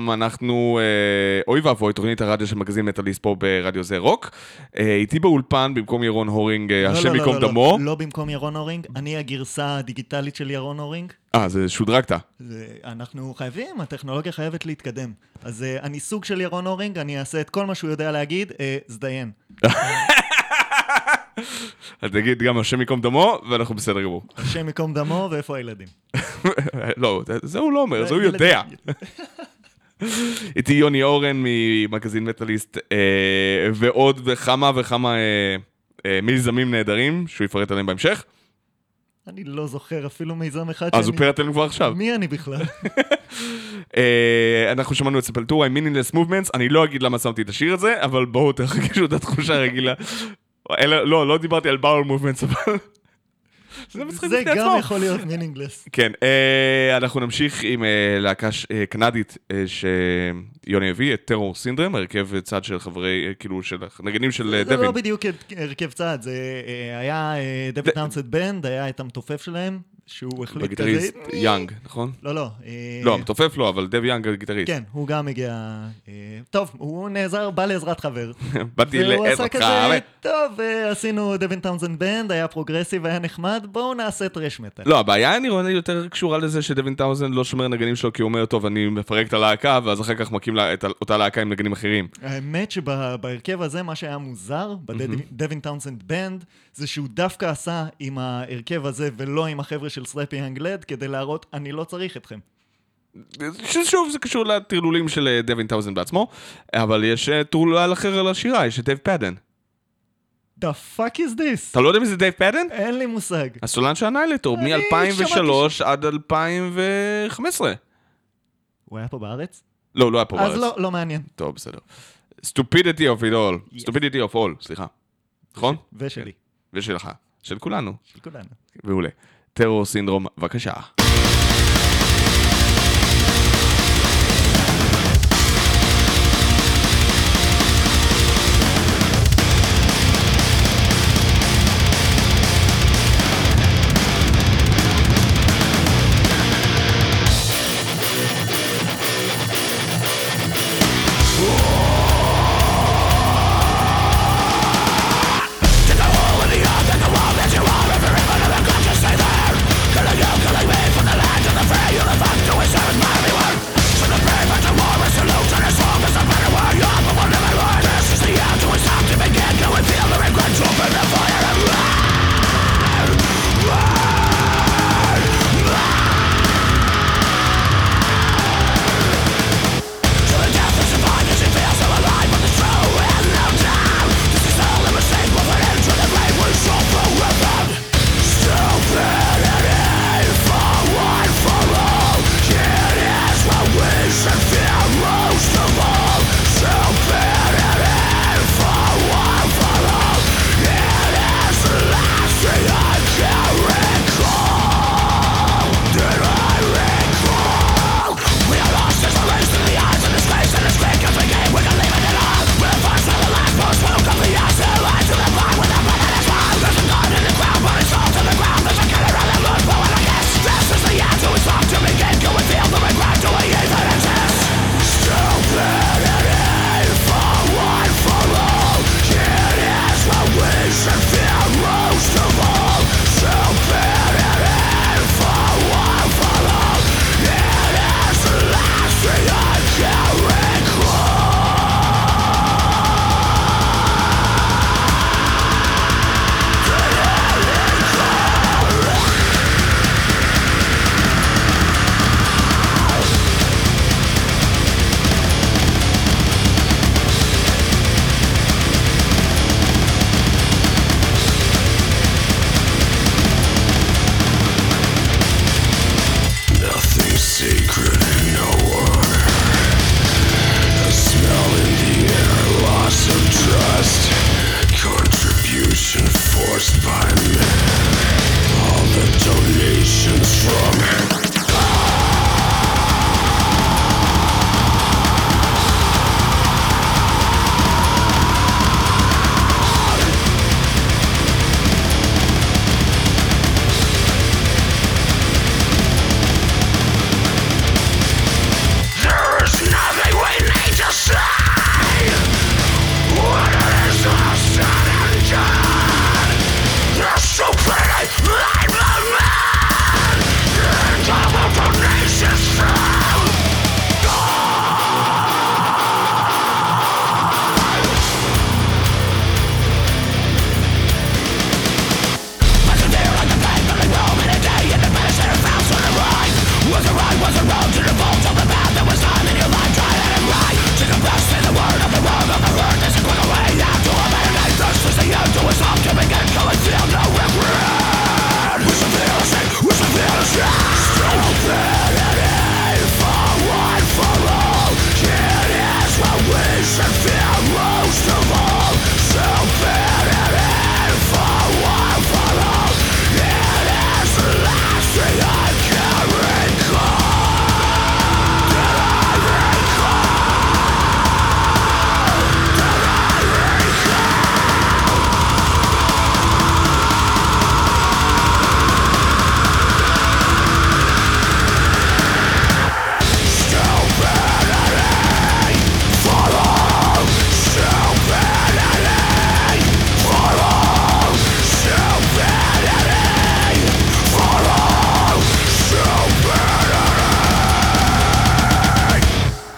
לכולם, אנחנו, אה, אוי ואבוי, תוכנית הרדיו של מגזין מטאליסט פה ברדיו זה רוק. אה, איתי באולפן, במקום ירון הורינג, אה, לא, השם לא, לא, ייקום לא, לא, דמו. לא במקום ירון הורינג, אני הגרסה הדיגיטלית של ירון הורינג. אה, זה שודרגת. זה- אנחנו חייבים, הטכנולוגיה חייבת להתקדם. אז uh, אני סוג של ירון הורינג, אני אעשה את כל מה שהוא יודע להגיד, uh, זדיין. אז תגיד גם השם ייקום דמו, ואנחנו בסדר גמור. השם ייקום דמו ואיפה הילדים. לא, זה הוא לא אומר, זה הוא. יודע. איתי יוני אורן ממגזין מטאליסט, אה, ועוד וכמה וכמה אה, אה, מיזמים נהדרים, שהוא יפרט עליהם בהמשך. אני לא זוכר אפילו מיזם אחד אז הוא פירט עליהם כבר עכשיו. מי אני בכלל? אנחנו שמענו את ספלטורה עם מינינלס מובמנטס, אני לא אגיד למה שמתי את השיר הזה, אבל בואו תרגישו את התחושה הרגילה. לא, לא דיברתי על באול מובמנטס, אבל... זה מצחיק זה בפני גם עצמו. יכול להיות מינינגלס. כן, אה, אנחנו נמשיך עם אה, להקה אה, קנדית שיוני הביא, את טרור סינדרם, הרכב צד של חברי, כאילו, של נגנים של אה, זה דווין. לא בדיוק הרכב צעד, זה היה דויד טאונסט בנד, היה את המתופף שלהם, שהוא החליט כזה... בגיטריסט יאנג, נכון? לא, לא. אה, לא, המתופף לא, אבל דב יאנג הגיטריסט. כן, הוא גם הגיע... אה, טוב, הוא נעזר, בא לעזרת חבר. באתי והוא לעז עשה אותך, כזה, אבל- טוב, אה, עשינו דווין טאונסנד בנד, היה פרוגרסיב, היה נחמד, בואו נעשה טרש מטאל. לא, הבעיה נראה לי יותר קשורה לזה שדווין טאונסנד לא שומר נגנים שלו, כי הוא אומר, טוב, אני מפרק את הלהקה, ואז אחר כך מקים את אותה להקה עם נגנים אחרים. האמת שבהרכב הזה, מה שהיה מוזר, ב Devin Townsend Band, זה שהוא דווקא עשה עם ההרכב הזה ולא עם החבר'ה של Strapping Young Lad, כדי להראות, אני לא צריך אתכם. ששוב, זה קשור לטרלולים של אה, דווין טאונסנד בעצמו, אבל יש אה, טרלול אחר על השירה, יש את דייב פדן. The fuck is this? אתה לא יודע מי זה דייב פדן? אין לי מושג. הסולן של הניילטור, אני מ-2003 עד 2015. הוא היה פה בארץ? לא, לא היה פה בארץ. אז לא, לא מעניין. טוב, בסדר. stupidity of it all. Stupidity of all, סליחה. נכון? ושלי, ושלך. של כולנו. של כולנו. מעולה. טרור סינדרום, בבקשה.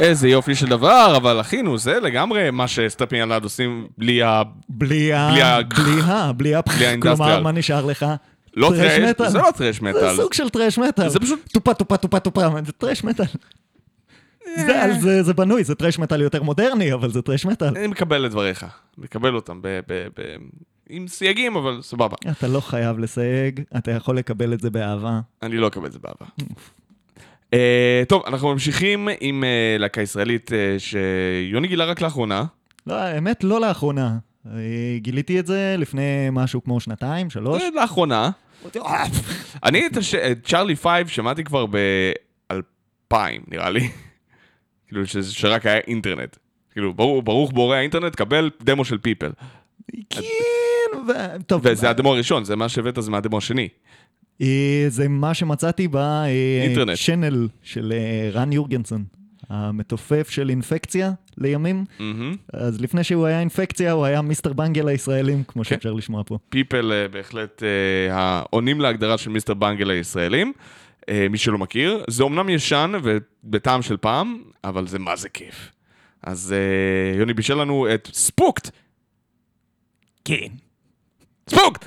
איזה יופי של דבר, אבל אחינו, זה לגמרי מה ש Strapping Young Lad עושים בלי ה... בלי ה... בלי ה- בלי ה... בלי ה... ה industrial. כלומר, מה נשאר לך? לא thrash thrash, metal. זה לא thrash metal. זה סוג של thrash metal. זה פשוט- טופה, טופה, טופה, טופה, זה thrash metal. זה, על זה, זה בנוי, זה thrash metal יותר מודרני, אבל זה thrash metal. אני מקבל את דבריך, מקבל אותם ב... ב, ב עם סייגים, אבל סבבה. אתה לא חייב לסייג, אתה יכול לקבל את זה באהבה. אני לא אקבל את זה באהבה. אה, טוב, אנחנו ממשיכים עם אה, להקה ישראלית אה, שיוני גילה רק לאחרונה. לא, האמת, לא לאחרונה. גיליתי את זה לפני משהו כמו שנתיים, שלוש. לאחרונה. אני את צ'ארלי פייב שמעתי כבר ב-2000, נראה לי. כאילו, שרק היה אינטרנט. כאילו, ברוך- בורא האינטרנט, קבל דמו של פיפל. כן. טוב. וזה הדמו הראשון, זה מה שהבאת זה מהדמו השני. אה, זה מה שמצאתי אינטרנט. בשנל של אה, רן יורגנסון, המתופף של אינפקציה לימים. מהמם. אז לפני שהוא היה אינפקציה, הוא היה מיסטר בנגל הישראלים, כמו שאפשר לשמוע פה. פיפל אה, בהחלט אה, העונים להגדרה של מיסטר בנגל הישראלים, אה, מי שלא מכיר. זה אומנם ישן ובטעם של פעם, אבל זה מה זה כיף. אז אה, יוני בישל לנו את ספוקט! כן. ספוקט!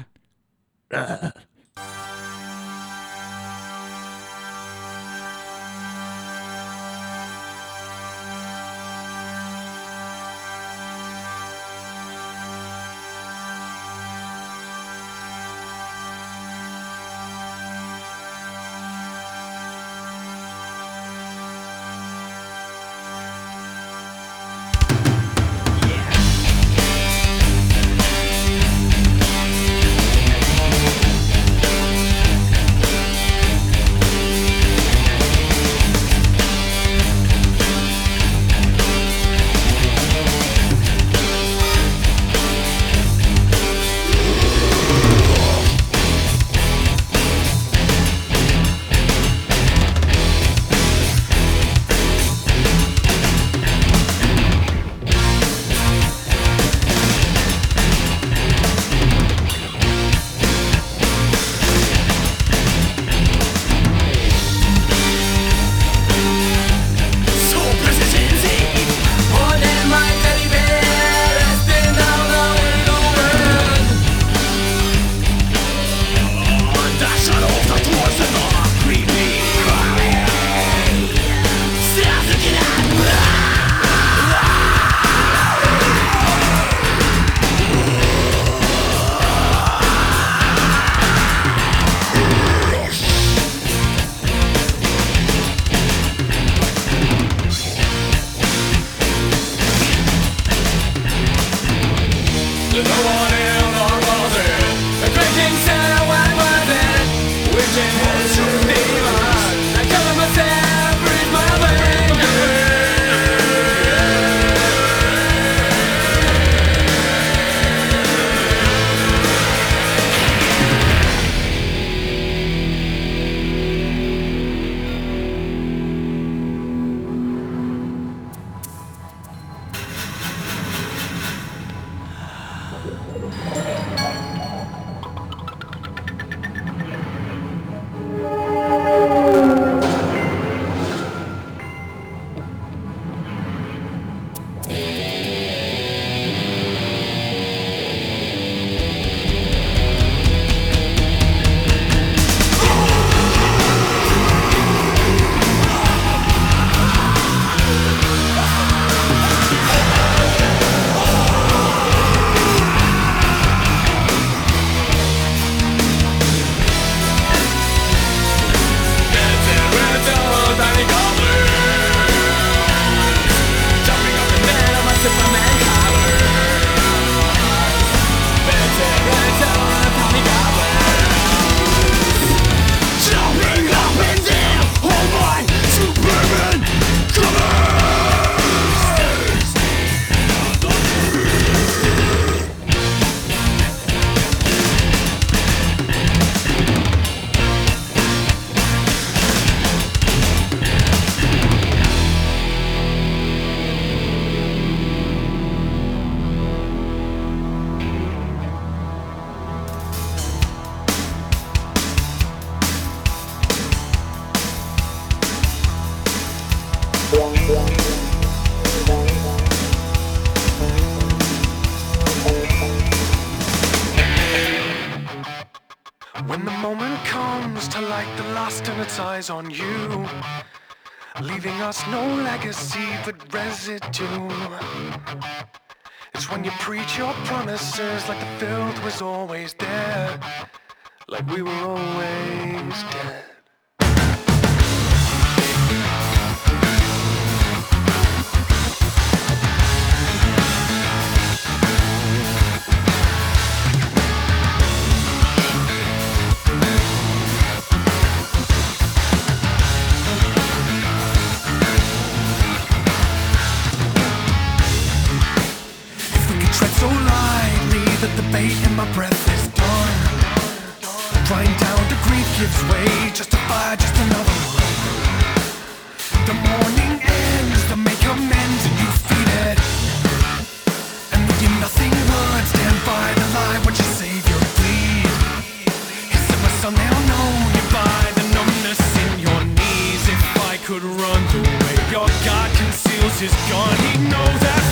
It's when you preach your promises like the filth was always there, like we were always dead. The bait in my breath is done. Drying down to grief gives way, justify just another one. The morning ends to make amends and you feed it. And with your nothing words, stand by the lie, watch your savior bleed. He said, my son, they'll know you by the numbness in your knees. If I could run the way your God conceals his gun, he'd know that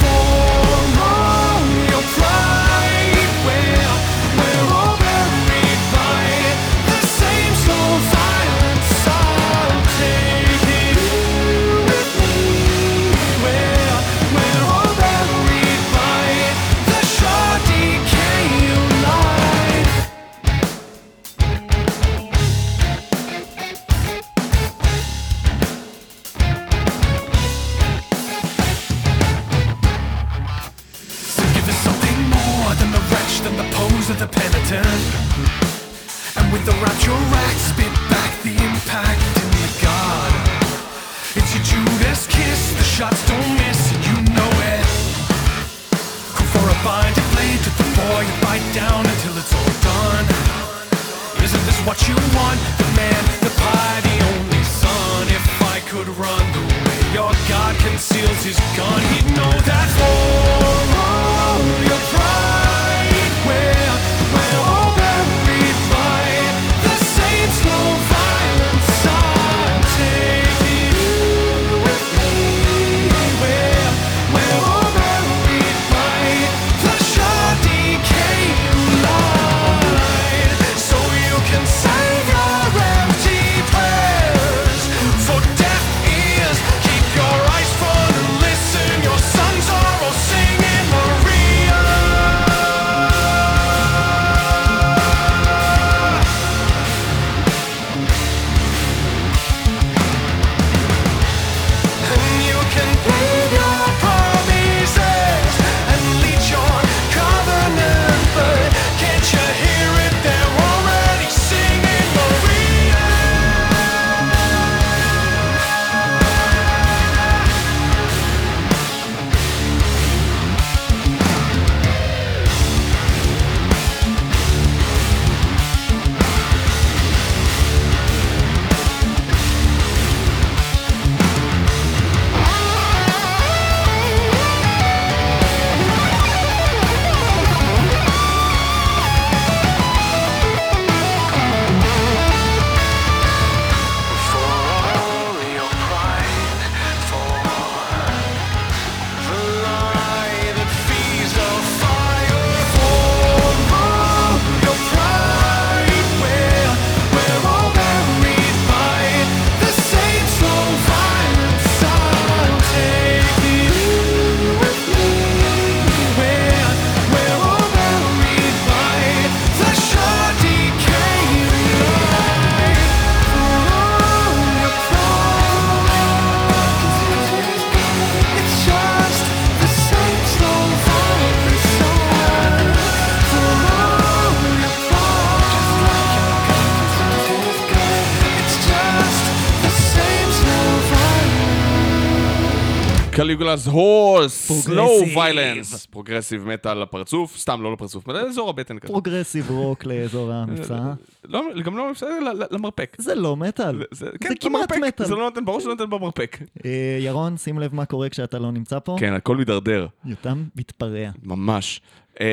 Caligula's Horse, Slow. Violence, progressive metal לפרצוף, סתם לא לפרצוף, אזור הבטן כזה. progressive rock לאזור המבצע. לא, גם לא, ל- למרפק. זה לא מטאל. זה, כן, זה כמעט. מטאל. זה לא נותן, ברור שזה נותן במרפק. אה, ירון, שים לב מה קורה כשאתה לא נמצא פה. כן, הכל מידרדר, יותם מתפרע. ממש. אה,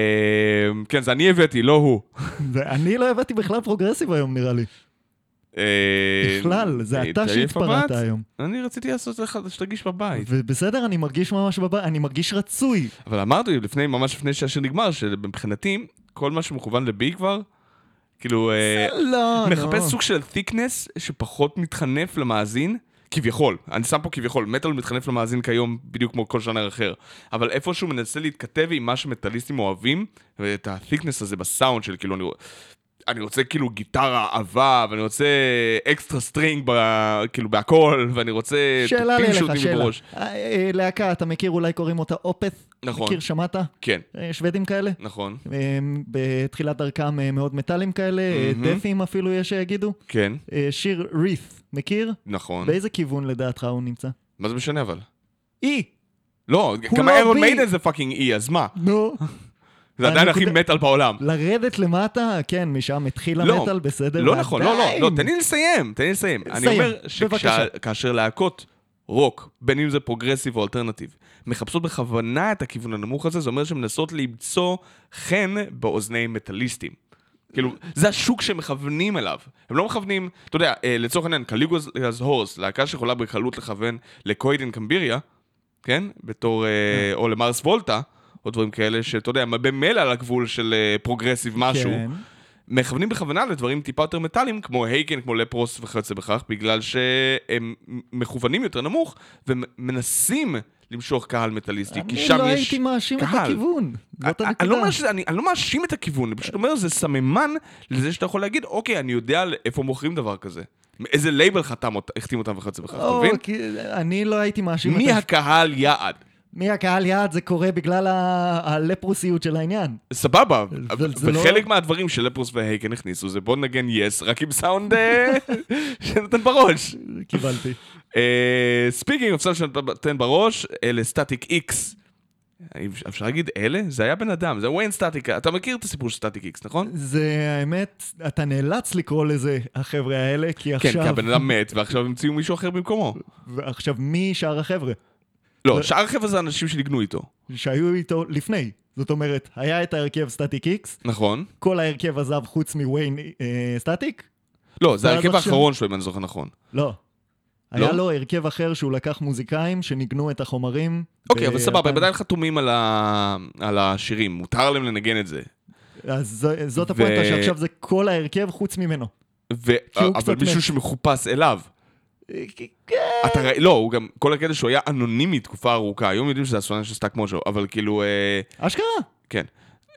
כן, זה אני הבאתי, לא הוא. ואני לא הבאתי בכלל progressive היום, נראה לי. אה, בכלל, זה אה, אתה תעיף שהתפרעת. היום. אני רציתי לעשות לך שתרגיש בבית. ובסדר, אני מרגיש ממש בבית, אני מרגיש רצוי. אבל אמרתי לפני, ממש לפני שהשיר נגמר, שמבחינתי, כל מה שמכוון לבי כבר, כאילו, אה, לא, מחפש לא. סוג של thickness שפחות מתחנף למאזין. כביכול, אני שם פה כביכול, מטאל מתחנף למאזין כיום בדיוק כמו כל ז'אנר אחר, אבל איפשהו מנסה להתכתב עם מה שמטאליסטים אוהבים, ואת ה-thickness הזה בסאונד של כאילו, אני, אני רוצה כאילו גיטרה עבה, ואני רוצה אקסטרה סטרינג ב, כאילו בהכל, ואני רוצה שאלה לי שעוטים שאלה. בראש. אה, אה, להקה, אתה מכיר, אולי קוראים אותה אופת? נכון. מכיר, שמעת? כן, אה, שוודים כאלה? נכון, בתחילת דרכם מאוד מטאלים כאלה. דפים אפילו יש שיגידו. כן, שיר רית', מכיר? נכון. באיזה כיוון לדעתך הוא נמצא? מה זה משנה אבל? אי! לא, גם לא איירון בי. מיידן זה פאקינג אי, אז מה? נו. זה עדיין הכי מטאל בעולם. לרדת למטה, כן, משם התחיל לא, המטאל, בסדר? לא נכון, לא, לא, לא. תן לי לסיים, תן לי לסיים. אני אומר. שכאשר להקות רוק, בין אם זה progressive או alternative, מחפשות בכוונה את הכיוון הנמוך הזה, זה אומר שהן מנסות למצוא חן באוזני מטאליסטים. כאילו, זה השוק שהם מכוונים אליו. הם לא מכוונים, אתה יודע, אה, לצורך העניין, Caligula's Horse, להקה שיכולה בקלות לכוון ל Coheed and Cambria, כן? בתור, אה, או ל Mars Volta, או דברים כאלה, שאתה יודע, במילא על הגבול של אה, progressive משהו. כן. מכוונים בכוונה לדברים טיפה יותר מטאליים, כמו Haken, כמו Leprous וכיוצא בכך, בגלל שהם מכוונים יותר נמוך, ומנסים למשוך קהל מטאליסטי, כי שם אני לא יש הייתי מאשים את קהל. הכיוון. זאת אני- הנקודה. אני לא אני אני לא מאשים את הכיוון, אני פשוט אומר, זה סממן לזה שאתה יכול להגיד, אוקיי, אני יודע איפה מוכרים דבר כזה. איזה לייבל חתם אות- החתים אותם וכיוצא בכך, אתה מבין? אני לא הייתי מאשים מי את ה... הקהל יעד? מי הקהל יעד זה קורה בגלל ה- הלפרוסיות של העניין. סבבה, זה לא- וחלק מהדברים ש Leprous ו Haken הכניסו זה בוא נגן Yes, רק עם סאונד אה, שנותן בראש. קיבלתי. speaking of sound שנותן בראש, אלה Static-X. אפשר להגיד אלה? זה היה בן אדם, זה וויין סטטיק, אתה מכיר את הסיפור של Static-X, נכון? זה האמת, אתה נאלץ לקרוא לזה החבר'ה האלה, כי כן, עכשיו... כי הבן אדם מת, ועכשיו המציאו מישהו אחר במקומו. ועכשיו מי שאר החבר'ה? לא, שאר החבר'ה זה אנשים שניגנו איתו. שהיו איתו לפני. זאת אומרת, היה את ההרכב סטטיק איקס, נכון? כל ההרכב עזב חוץ מוויין אה, סטטיק? לא, זה ההרכב האחרון שלו, אם אני זוכר נכון. לא. היה לו הרכב אחר שהוא לקח מוזיקאים שניגנו את החומרים. אוקיי, אבל סבבה, הם עדיין חתומים על השירים, מותר להם לנגן את זה. אז זאת הפואנטה שעכשיו זה כל ההרכב חוץ ממנו. אבל מישהו. שמחופש אליו. כן. אתה ראי, לא, הוא גם, כל הקטע שהוא היה אנונימי תקופה ארוכה, היום יודעים שזה הסולן של Stuck Mojo, אבל כאילו, אה, אשכרה. כן.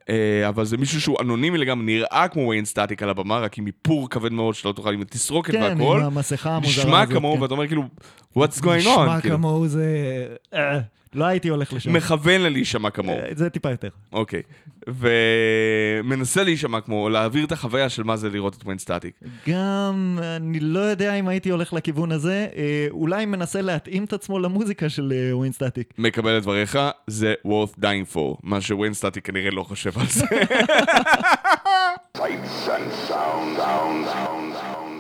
אה, אבל זה מישהו שהוא אנונימי לגמרי, נראה כמו ויין סטטיק על הבמה, רק עם איפור כבד מאוד שלא תוכל עם תסרוקת כן, והכל. עם המסכה המוזרה נשמע הזאת. כמוהו, כן. ואתה אומר כאילו, what's going on? נשמע כאילו, כמוהו זה... אה, לא הייתי הולך לשם. מכוון ללהישמע כמוהו. אה, זה טיפה יותר. אוקיי. ומנסה להישמע כמו, להעביר את החוויה של מה זה לראות את ויין סטטיק. גם, אני לא יודע אם הייתי הולך לכיוון הזה, אה, אולי מנסה להתאים את עצמו למוזיקה של אה, ווין סטטיק. מקבל את דבריך, זה worth dying for, מה שוויין סטטיק כנראה לא חושב על זה. Sights and sound, sound, sound, sound.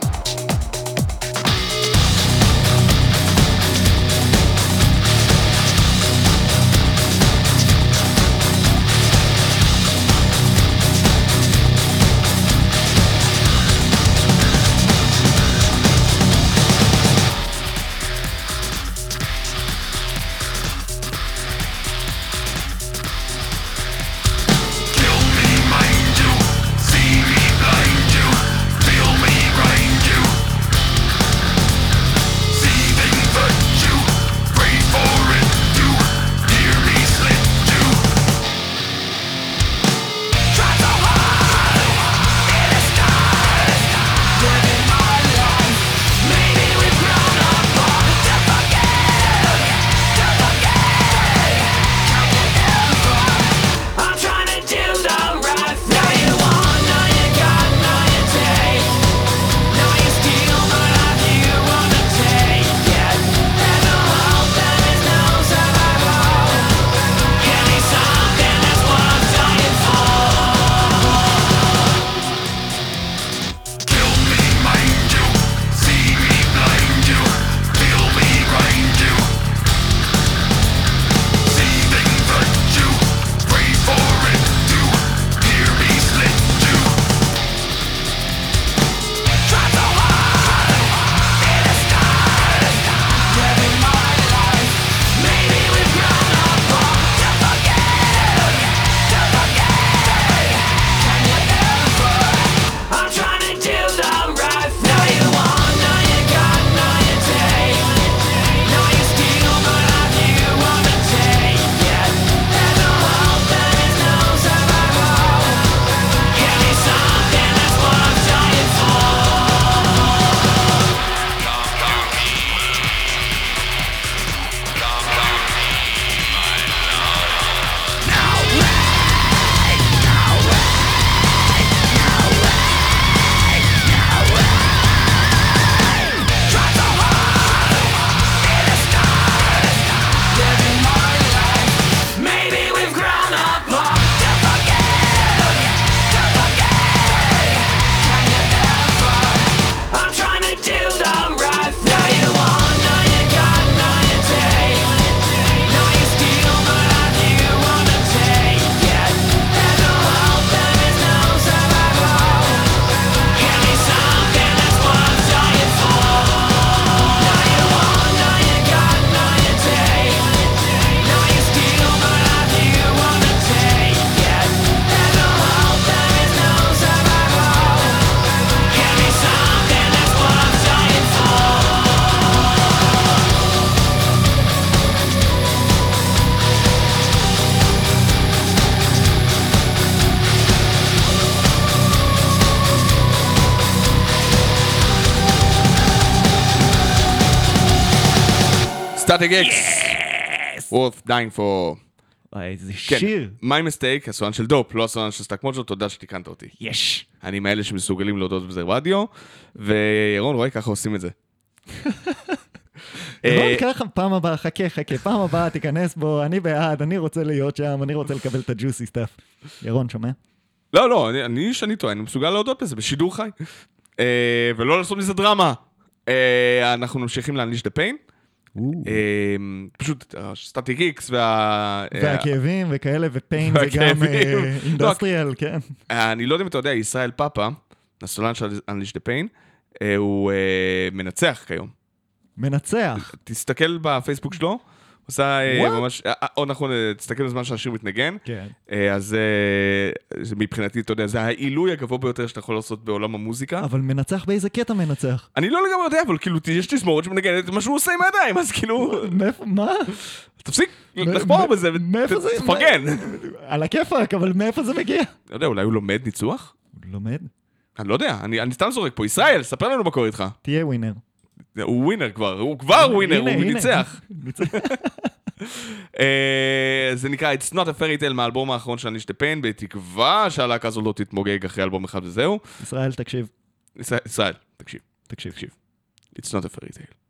Static-X. worth dying for. וואי, איזה כן, שיר. my mistake, הסולן של Dope, לא הסולן של Stuck Mojo, תודה שתיקנת אותי. יש. אני מאלה שמסוגלים להודות בזה רדיו, וירון רואה ככה עושים את זה. בוא אה, ניקח פעם הבאה, חכה, חכה, פעם הבאה תיכנס בו, אני בעד, אני רוצה להיות שם, אני רוצה לקבל את ה juicy stuff. ירון, שומע? לא, לא, אני- אני, שאני טועה, אני מסוגל להודות בזה בשידור חי. אה, ולא לעשות מזה דרמה. אה, אנחנו ממשיכים להנליש את הפיין. פשוט סטטיק איקס וה... והכאבים וכאלה, ופיין זה גם. אה, אינדסטריאל, כן. אה, אני לא יודע אם אתה יודע, ישראל פאפה, הסולן של Unleash the Pain, אה, הוא אה, מנצח כיום. מנצח. תסתכל בפייסבוק שלו, עושה אה? ממש, או נכון, תסתכל בזמן שהשיר מתנגן. כן. אה, אז אה, מבחינתי, אתה יודע, זה העילוי הגבוה ביותר שאתה יכול לעשות בעולם המוזיקה. אבל מנצח באיזה קטע מנצח? אני לא לגמרי יודע, אבל כאילו, יש תזמורת שמנגנת מה שהוא עושה עם הידיים, אז כאילו, מאיפה, מה? תפסיק מ- בזה, ותפרגן. על הכיפאק, אבל מאיפה זה מגיע? לא יודע, אולי הוא לומד ניצוח? לומד. אני לא יודע, אני סתם זורק פה. ישראל, ספר לנו מה קורה איתך. תהיה ווינר. הוא ווינר כבר, הוא כבר ווינר, הוא. ניצח. אה, זה נקרא It's Not a Fairy Tale מהאלבום האחרון של אניש דה בתקווה שהלהקה הזו לא תתמוגג אחרי אלבום אחד וזהו. ישראל, תקשיב. ישראל, תקשיב, תקשיב. תקשיב. It's not a fairy tale.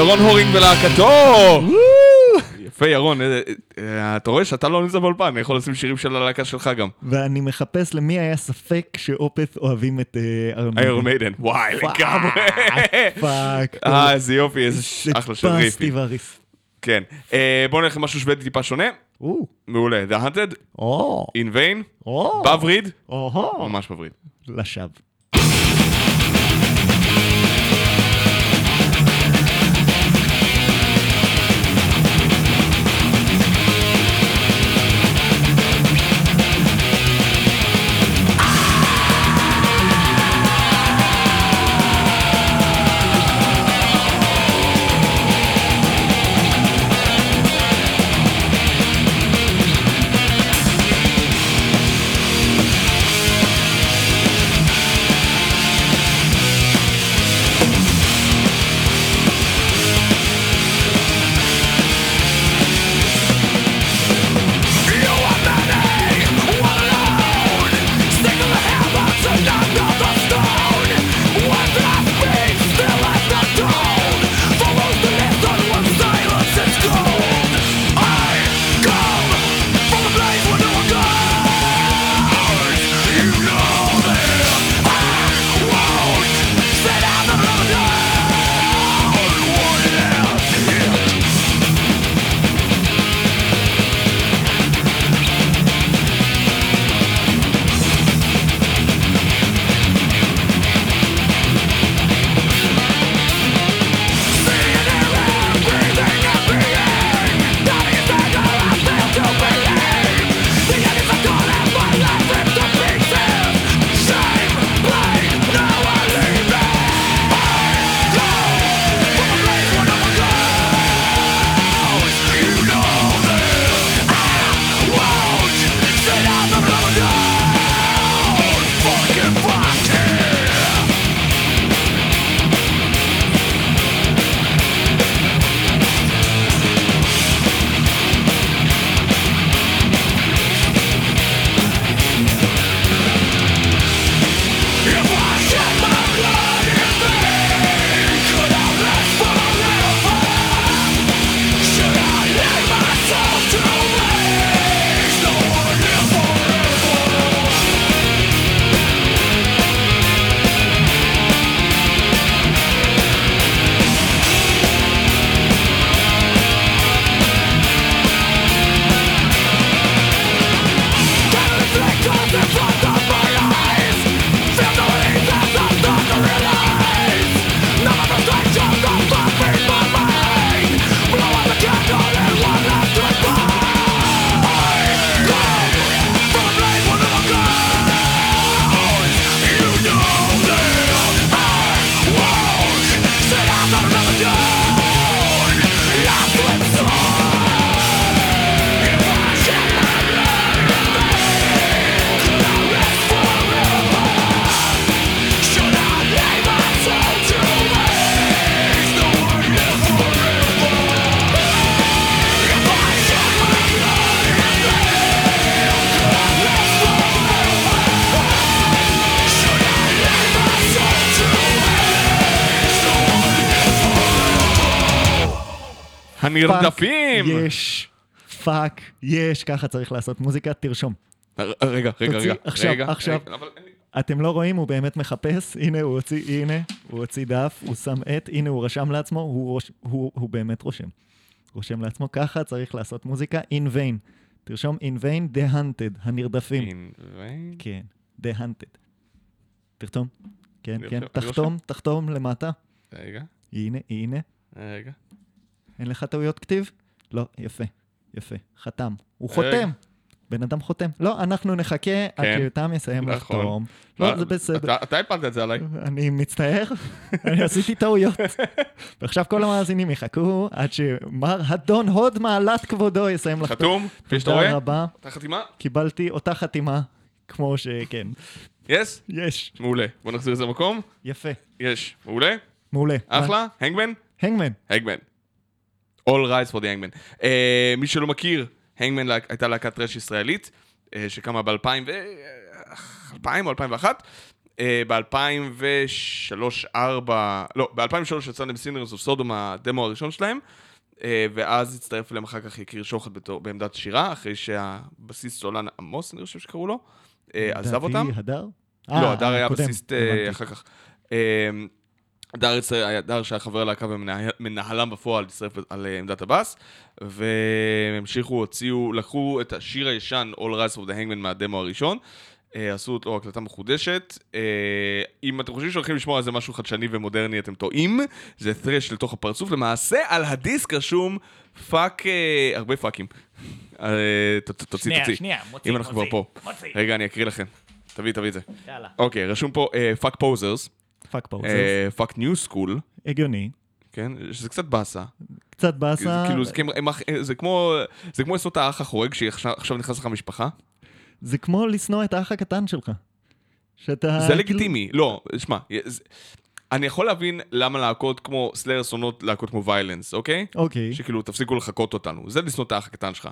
ירון הורינג ולהקתו! יפה, ירון, אה, אה, אתה רואה שאתה לא נמצא באולפן, אני יכול לשים שירים של הלהקה שלך גם. ואני מחפש למי היה ספק ש Opeth אוהבים את איירון מיידן, וואי, לגמרי. fuck. אה, איזה יופי, איזה אחלה של ריפים. סטיב האריס. כן. אה, בואו נלך למשהו שוודי טיפה שונה. מעולה. The Hunted, In Vain, בעברית, ממש בעברית. לשווא. הנרדפים! יש, fuck, יש, ככה צריך לעשות מוזיקה, תרשום. ר- רגע, רגע, רגע. עכשיו, רגע, עכשיו. לי- אתם לא רואים, הוא באמת מחפש, הנה הוא הוציא, הנה, הוא הוציא דף, הוא שם עט, הנה הוא רשם לעצמו, הוא, רוש, הוא, הוא באמת רושם. רושם לעצמו, ככה צריך לעשות מוזיקה in vain. תרשום in vain, the hunted, הנרדפים. In vain. כן, the hunted. תרשום. כן, כן, תחתום, תחתום למטה. רגע, הנה, הנה. רגע. אין לך טעויות כתיב? לא, יפה, יפה. חתם. הוא. חותם. בן אדם חותם. לא, אנחנו נחכה עד כן, שיותם יסיים נכון. לחתום. לא, מה- זה בסדר. אתה- הפלת את זה עליי. אני מצטער, אני עשיתי טעויות. ועכשיו כל המאזינים יחכו עד שמר אדון הוד מעלת כבודו יסיים לחתום. חתום? כפי שאתה תודה רואה? רבה. אותה חתימה? קיבלתי אותה חתימה, כמו שכן. Yes? יש. מעולה. בוא נחזיר את זה למקום. יפה. יש. מעולה? מעולה. אחלה? Hangman? Hangman. Hangman. All Rise for the Hangman. אה, מי שלא מכיר, Hangman לה- הייתה להקת thrash ישראלית, אה, שקמה ב-2000 ו... 2000 או 2001. ב-2003-2004, לא, ב-2003 יצא להם Sinners of Sodom, הדמו הראשון שלהם, אה, ואז הצטרף אליהם אחר כך יקיר שוחט בתור- בעמדת שירה, אחרי שהבסיסט סולן עמוס, אני חושב שקראו לו, אה, עזב אותם. לדעתי, הדר? לא, הדר היה בסיסט. אחר כך. היה- הדר שהיה חבר להקה ומנהלם בפועל, הצטרף על אה, עמדת הבאס, והם המשיכו, הוציאו, לקחו את השיר הישן, All Rise for the Hangman מהדמו הראשון, אה, עשו אותו הקלטה מחודשת. אה, אם אתם חושבים שהולכים לשמוע על זה משהו חדשני ומודרני, אתם טועים. זה thrash לתוך הפרצוף. למעשה, על הדיסק רשום fuck, הרבה פאקים. אה, ת- ת- תוציא, שנייה, תוציא. שנייה, מוציא, אם אנחנו כבר פה. רגע, אני אקריא לכם. תביא, תביא את זה. יאללה. אוקיי, רשום פה fuck posers, fuck poser. Fuck new school, הגיוני. כן? שזה קצת באסה. קצת זה באסה. כאילו, זה כמו- הם אח- זה כמו, זה כמו לעשות את האח החורג שעכשיו עכשיו נכנס לך משפחה. זה כמו לשנוא את האח הקטן שלך. שאתה... זה כאילו- לגיטימי, לא, שמע, זה- אני יכול להבין למה להקות כמו Slayer שונאות להקות כמו Vio-lence, אוקיי? אוקיי. שכאילו, תפסיקו לחקות אותנו. זה לשנוא את האח הקטן שלך.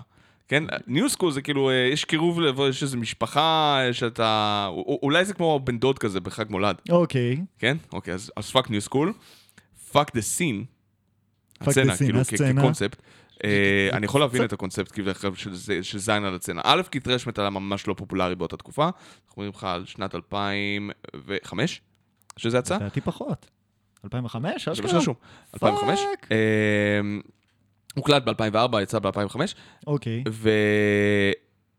כן? New school זה כאילו, אה, יש קירוב לב, יש איזו משפחה אה, שאתה... א- אולי זה כמו בן דוד כזה בחג מולד, אוקיי. כן? אוקיי, אז אז fuck new school. Fuck the scene. הסצנה, scene, כאילו. כקונספט. אה, אני יכול להבין את הקונספט כאילו, של זין על הסצנה. א', כי thrash metal היה ממש לא פופולרי באותה תקופה. אנחנו מדברים לך על שנת 2005, שזה יצא. לדעתי פחות. 2005? זה מה? שרשום. 2005. אה, הוקלט ב-2004, יצא ב-2005. אוקיי.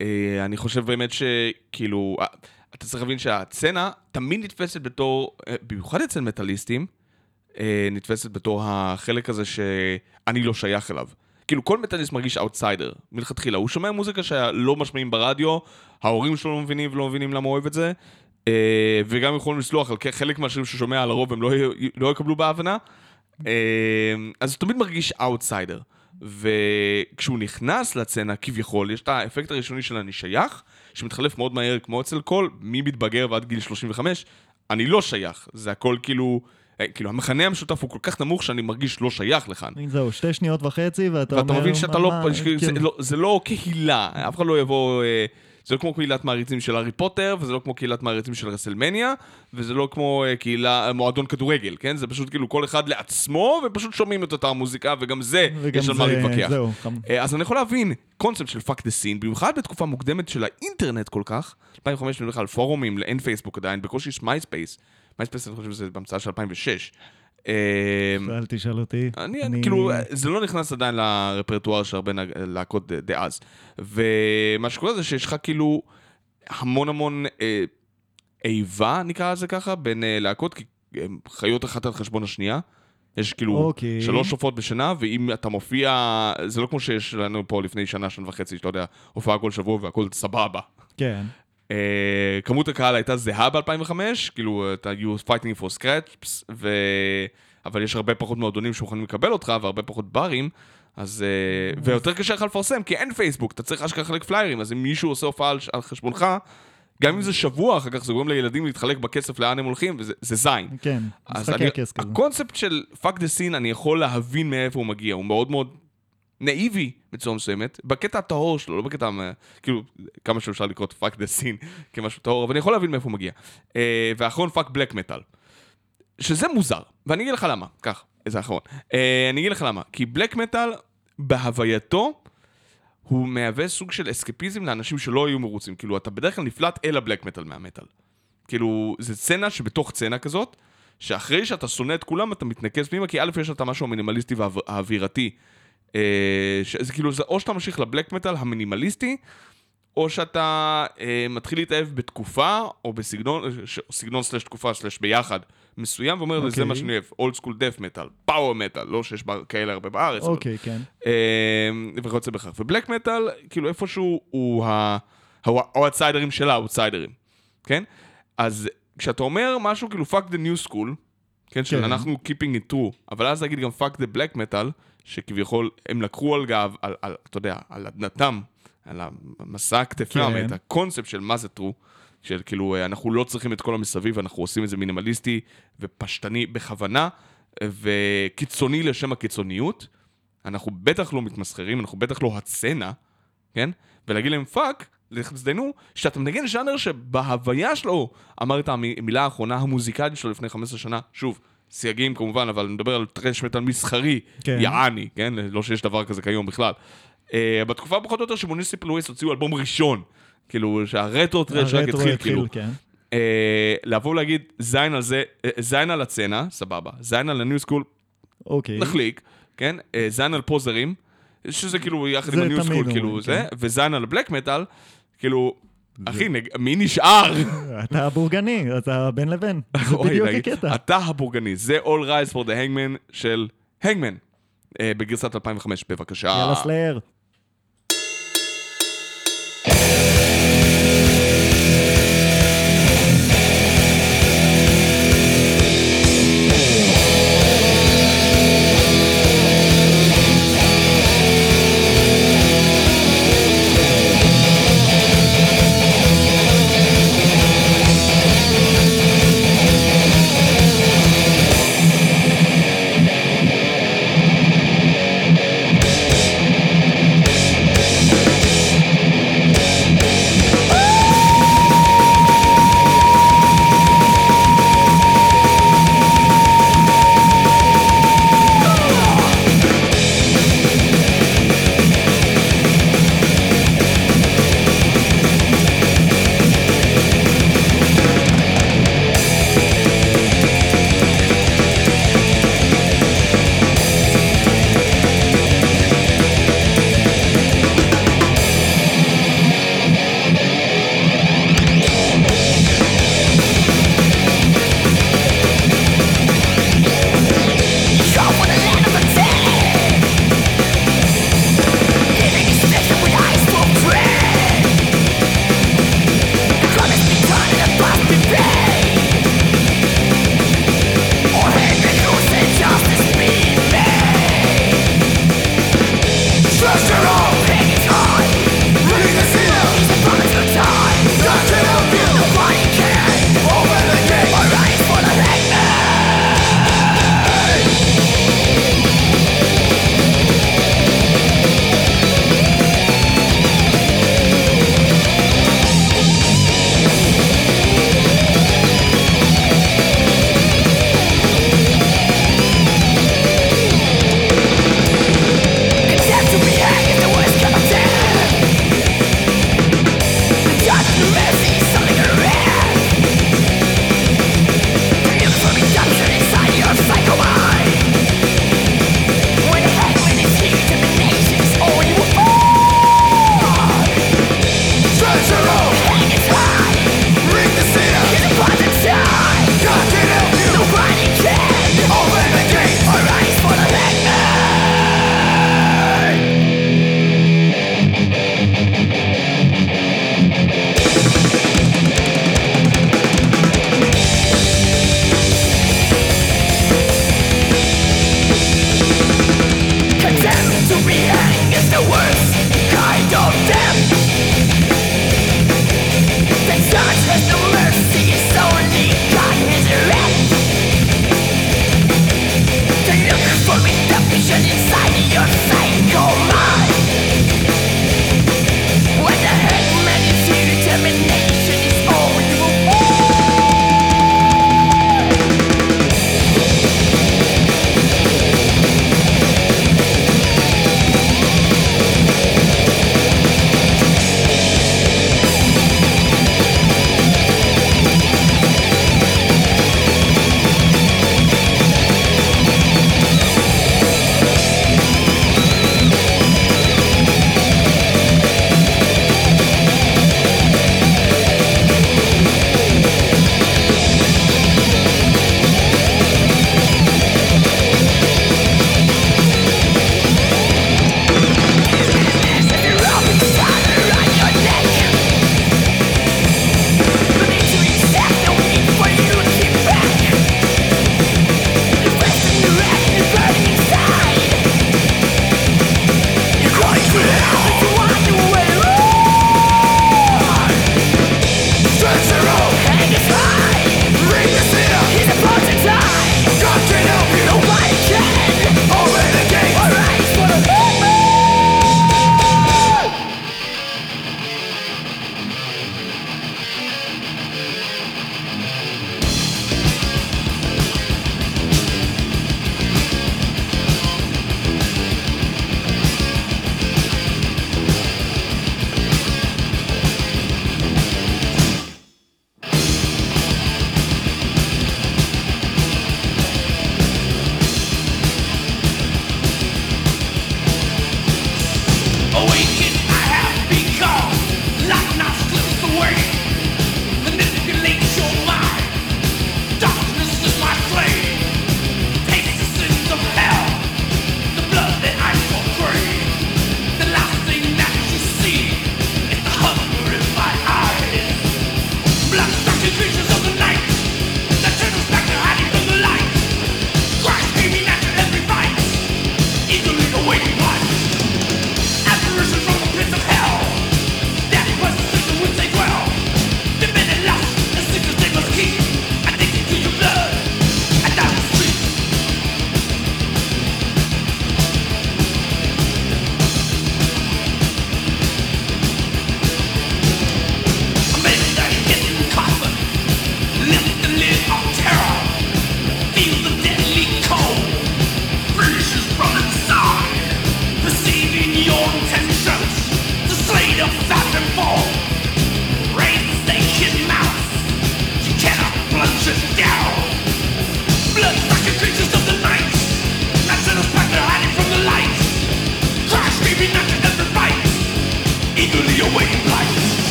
ואני חושב באמת שכאילו, אה, אתה צריך להבין שהסצנה תמיד נתפסת בתור, אה, במיוחד אצל מטאליסטים, אה, נתפסת בתור החלק הזה שאני לא שייך אליו. כאילו כל מטאליסט מרגיש אאוטסיידר, מלכתחילה. הוא שומע מוזיקה שלא משמיעים ברדיו, ההורים שלו לא מבינים ולא מבינים למה הוא אוהב את זה, אה, וגם יכולים לסלוח על חלק מהשירים שהוא שומע על הרוב הם לא, לא יקבלו בהבנה. אה, אז הוא תמיד מרגיש אאוטסיידר. וכשהוא נכנס לסצנה, כביכול, יש את האפקט הראשוני של אני שייך, שמתחלף מאוד מהר, כמו אצל כל, מי מתבגר ועד גיל 35, אני לא שייך. זה הכל כאילו, אה, כאילו, המכנה המשותף הוא כל כך נמוך שאני מרגיש לא שייך לכאן. זהו, שתי שניות וחצי, ואתה אומר... ואתה מבין שאתה לא, מה- שכאילו, זה, לא, זה לא קהילה, אף אחד לא יבוא, אה, זה לא כמו קהילת מעריצים של הארי פוטר, וזה לא כמו קהילת מעריצים של WrestleMania, וזה לא כמו אה, קהילה, מועדון כדורגל, כן? זה פשוט כאילו כל אחד לעצמו, ופשוט שומעים את אותה המוזיקה, וגם זה, וגם יש על מה להתווכח. אה, אז אני יכול להבין קונספט של fuck the scene, במיוחד בתקופה מוקדמת של האינטרנט כל כך, 2005 אני מדבר על פורומים, אין פייסבוק עדיין, בקושי יש מייספייס. מייספייס אני חושב שזה בהמצאה של 2006. אה, אל תשאל אותי. אני, אני, כאילו, זה לא נכנס עדיין לרפרטואר של הרבה להקות דאז. ומה שקורה זה שיש לך כאילו המון המון אה, איבה, נקרא לזה ככה, בין אה, להקות, כי הן חיות אחת על חשבון השנייה. יש כאילו אוקיי. שלוש הופעות בשנה, ואם אתה מופיע, זה לא כמו שיש לנו פה לפני שנה, שנה וחצי, שאתה יודע, הופעה כל שבוע והכל סבבה. כן. אה, כמות הקהל הייתה זהה ב-2005, כאילו, אתה you fighting for scratch, ו... אבל יש הרבה פחות מועדונים שמוכנים לקבל אותך, והרבה פחות ברים, אז... אה, ויותר קשה לך לפרסם, כי אין פייסבוק, אתה צריך אשכרה לחלק פליירים, אז אם מישהו עושה הופעה על, על חשבונך, גם אם זה שבוע, אחר כך זה גורם לילדים להתחלק בכסף לאן הם הולכים, וזה זה זין. כן, משחקי הכס כזה. הקונספט של fuck the scene, אני יכול להבין מאיפה הוא מגיע, הוא מאוד מאוד נאיבי בצורה מסוימת, בקטע הטהור שלו, לא בקטע, אה, כאילו, כמה שאפשר לקרוא את fuck the scene כמשהו טהור, אבל אני יכול להבין מאיפה הוא מגיע. אה, והאחרון fuck black metal. שזה מוזר, ואני אגיד לך למה, קח, איזה אחרון. אה, אני אגיד לך למה, כי black metal, בהווייתו, הוא מהווה סוג של אסקפיזם לאנשים שלא היו מרוצים. כאילו, אתה בדרך כלל נפלט אל הבלק מטאל מהמטאל. כאילו, זה סצנה שבתוך סצנה כזאת, שאחרי שאתה שונא את כולם, אתה מתנקז פנימה, כי א', יש לך משהו המינימליסטי והאווירתי. אה, שזה כאילו, זה או שאתה ממשיך לבלק מטאל המינימליסטי, או שאתה אה, מתחיל להתאהב בתקופה, או בסגנון, ש- סגנון סלש תקופה סלש ביחד מסוים, ואומר, okay. זה אוקיי. מה שאני אוהב, אולד סקול דף מטאל, פאוור מטאל, לא שיש כאלה הרבה בארץ, אבל אוקיי, כן. אה, וכיוצא בכך. ובלק מטאל, כאילו איפשהו הוא ה- הוא האוטסיידרים של האוטסיידרים, כן? אז כשאתה אומר משהו כאילו fuck the new school, כן, של כן. אנחנו keeping it true, אבל אז להגיד גם fuck the black metal, שכביכול הם לקחו על גב, על, על, אתה יודע, על אדנתם, על המסע הכתפם, כן. את הקונספט של מה זה true, של כאילו אה, אנחנו לא צריכים את כל המסביב, אנחנו עושים את זה מינימליסטי ופשטני בכוונה, וקיצוני לשם הקיצוניות. אנחנו בטח לא מתמסחרים, אנחנו בטח לא הסצנה, כן? ולהגיד להם fuck, לכבודנו, שאתה מנגן ז'אנר שבהוויה שלו, אמר את המילה האחרונה המוזיקלית שלו לפני 15 שנה, שוב, סייגים כמובן, אבל אני מדבר על thrash metal מסחרי, כן. יעני, כן? לא שיש דבר כזה כיום בכלל. אה, בתקופה פחות או יותר ש Municipal Waste הוציאו אלבום ראשון, כאילו שהרטרו thrash רק התחיל, כאילו. כן. אה, לבוא ולהגיד זין על זה, אה, זין על הסצנה, סבבה, זין על ה new school, אוקיי. נחליק, כן? אה, זין על פוזרים, שזה כאילו יחד עם ה new school, כאילו כן. זה, וזין על ה black metal, כאילו, אחי, נג- מי נשאר? אתה הבורגני, אתה בין לבין. זה בדיוק הקטע. אתה הבורגני, זה All Rise for the Hangman של Hangman, בגרסת 2005, בבקשה. יאללה Slayer.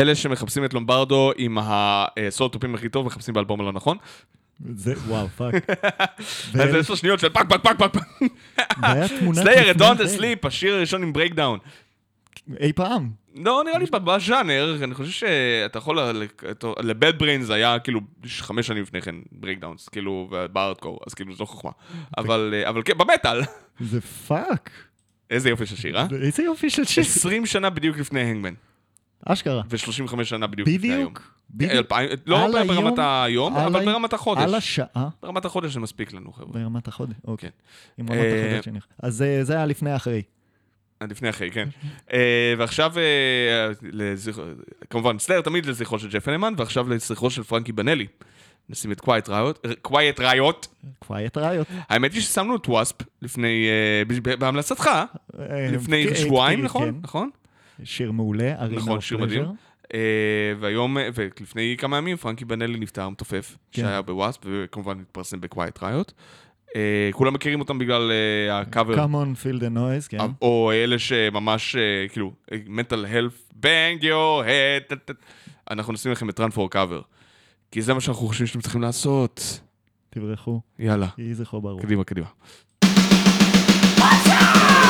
אלה שמחפשים את לומברדו עם הסולט טופים הכי טוב, מחפשים באלבום הלא נכון. זה, וואו, פאק. אז עשר שניות של פאק פאק פאק פאק סלייר, זה. Sleep, השיר הראשון עם ברייקדאון. אי פעם. לא, נראה לי בז'אנר, אני חושב שאתה יכול, לבד בריינס היה כאילו חמש שנים לפני כן ברייקדאונס, כאילו, בארדקור, אז כאילו זו חוכמה. אבל אה, אבל כן, במטאל. זה פאק. איזה יופי של שיר, אה? איזה יופי של שיר. 20 שנה בדיוק לפני Hangman, אשכרה. ו-35 שנה בדיוק. בדיוק. בדיוק. לא ברמת היום, אבל ברמת החודש. על השעה. ברמת החודש זה מספיק לנו, חבר'ה. ברמת החודש, אוקיי. כן. עם רמת אה, החודש שנכ... אז אה, זה היה לפני אחרי. עד לפני אחרי, כן. אה, ועכשיו, אה, כמובן, Slayer תמיד לזכרו של ג'ף הנמן, ועכשיו לזכרו של פרנקי בנלי. נשים את Quiet Riot, Quiet Riot. Quiet Riot. האמת היא ששמנו את WASP לפני, אה, בהמלצתך, אה, לפני כן, שבועיים, כן, נכון? נכון? שיר מעולה, ארינה נכון, שיר מדהים. אה, והיום, אה, ולפני כמה ימים, פרנקי בנלי נפטר מתופף, כן. שהיה ב WASP, וכמובן התפרסם ב Quiet Riot. אה, כולם מכירים אותם בגלל אה, הקאבר. Come on, feel the noise, כן. או אלה שממש, אה, כאילו, mental health, bang your head. אנחנו נשים לכם את run for cover. כי זה מה שאנחנו חושבים שאתם צריכים לעשות. תברחו, יאללה, יהי זכרו ברוך. קדימה, קדימה. You better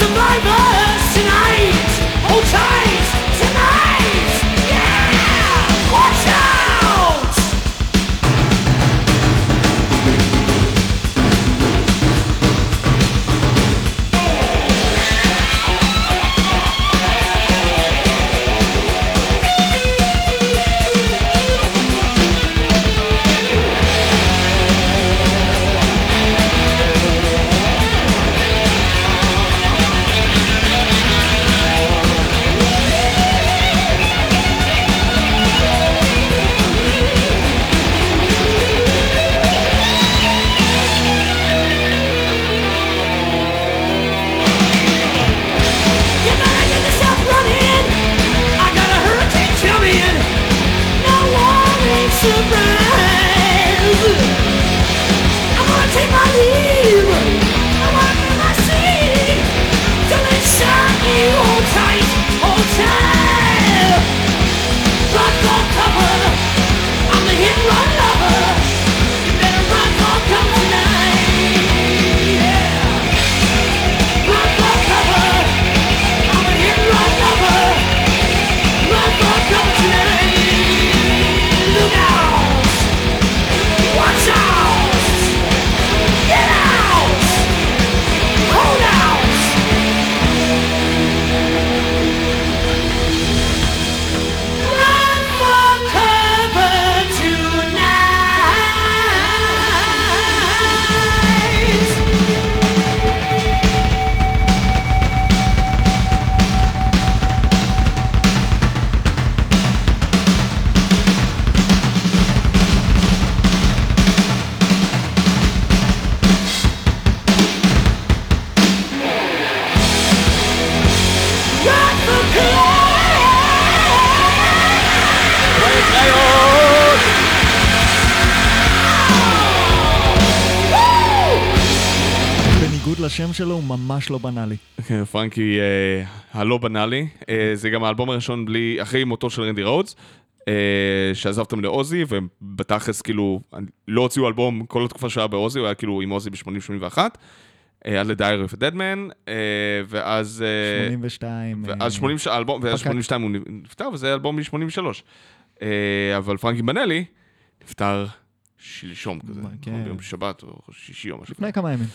survivors tonight. Hold tight. שלו הוא ממש לא בנאלי. כן, פרנקי אה, הלא בנאלי. אה, זה גם האלבום הראשון בלי, אחרי מותו של רנדי רודס, אה, שעזב אותם לעוזי, ובתכלס כאילו, לא הוציאו אלבום כל התקופה שהוא היה בעוזי, הוא היה כאילו עם עוזי ב-80-81, עד ל-Diary of a Dead Man, אה, ואז... אה, 82. ואז אה, 80, האלבום, ואז פקק. 82 הוא נפטר, וזה אלבום מ-83. אבל פרנקי בנאלי נפטר שלשום כזה, כן. נכון? ביום שבת או שישי או משהו. לפני כמה ימים.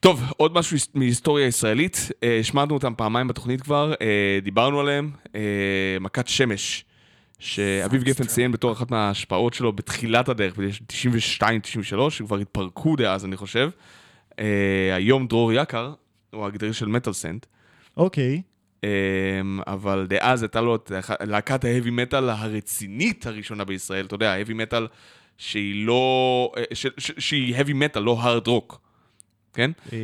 טוב, עוד משהו היס- מהיסטוריה ישראלית. אה, השמענו אותם פעמיים בתוכנית כבר, אה, דיברנו עליהם. אה, מכת שמש, שאביב גפן ציין בתור אחת מההשפעות שלו בתחילת הדרך, ב-92-93, שכבר התפרקו דאז, אני חושב. היום דרור יקר, הוא הגיטריסט של מטאל סנט. אוקיי. אבל דאז הייתה לו את להקת ההאבי מטאל הרצינית הראשונה בישראל, אתה יודע, ההאבי מטאל שהיא לא... שהיא האבי מטאל, לא הארד רוק, כן? אה,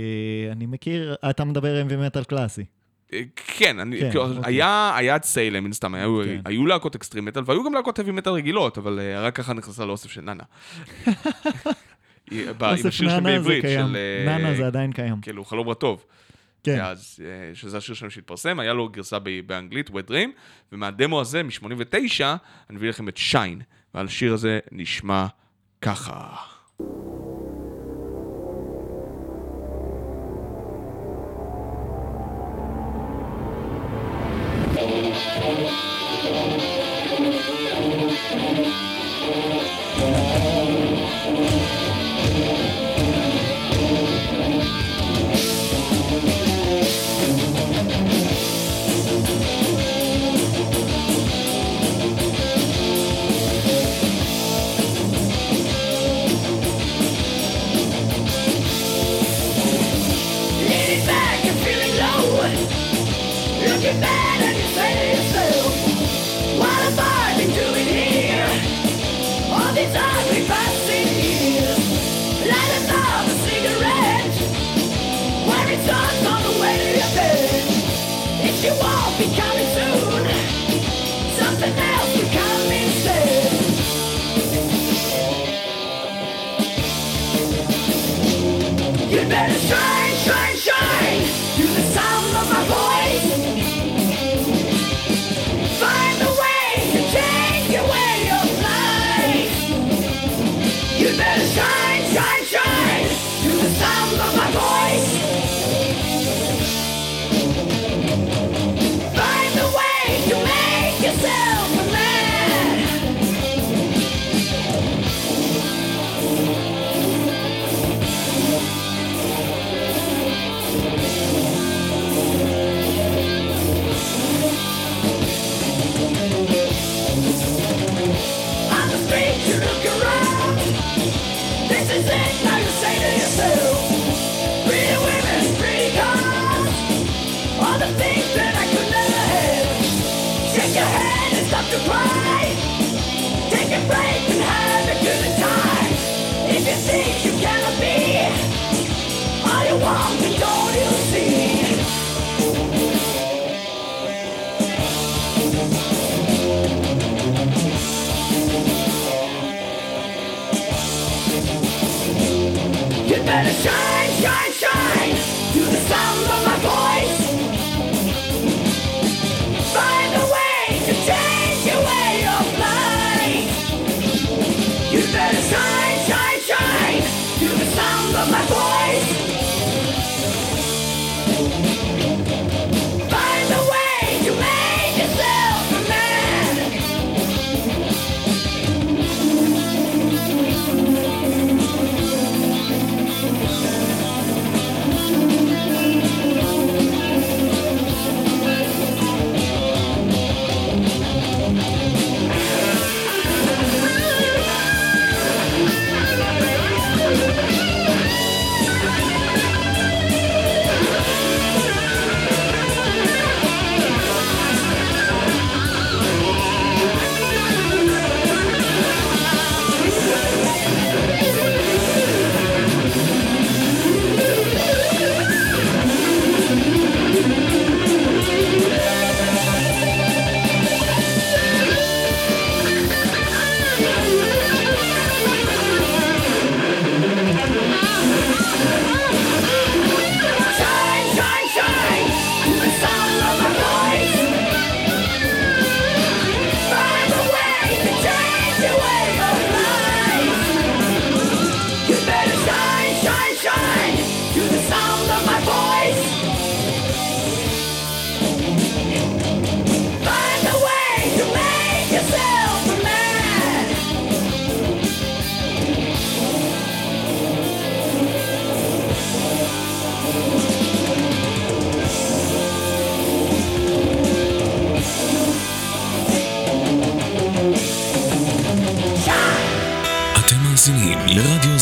אני מכיר, אתה מדבר אמבי מטאל קלאסי. אה, כן, אני, כן, כאילו, אוקיי. היה, היה את סיילם, מן הסתם, היו, כן. היו להקות אקסטרים מטאל, והיו גם להקות האבי מטאל רגילות, אבל אה, רק ככה נכנסה לאוסף של נאנה. עם אוסף השיר נאנה זה בעברית, קיים. של... נאנה זה עדיין קיים. כאילו, חלום רטוב. כן. אז, שזה השיר שלהם שהתפרסם, היה לו גרסה באנגלית, Wet Dream, ומהדמו הזה, מ-89, אני מביא לכם את שיין, ועל השיר הזה נשמע ככה.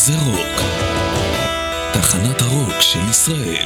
זה רוק. תחנת הרוק של ישראל.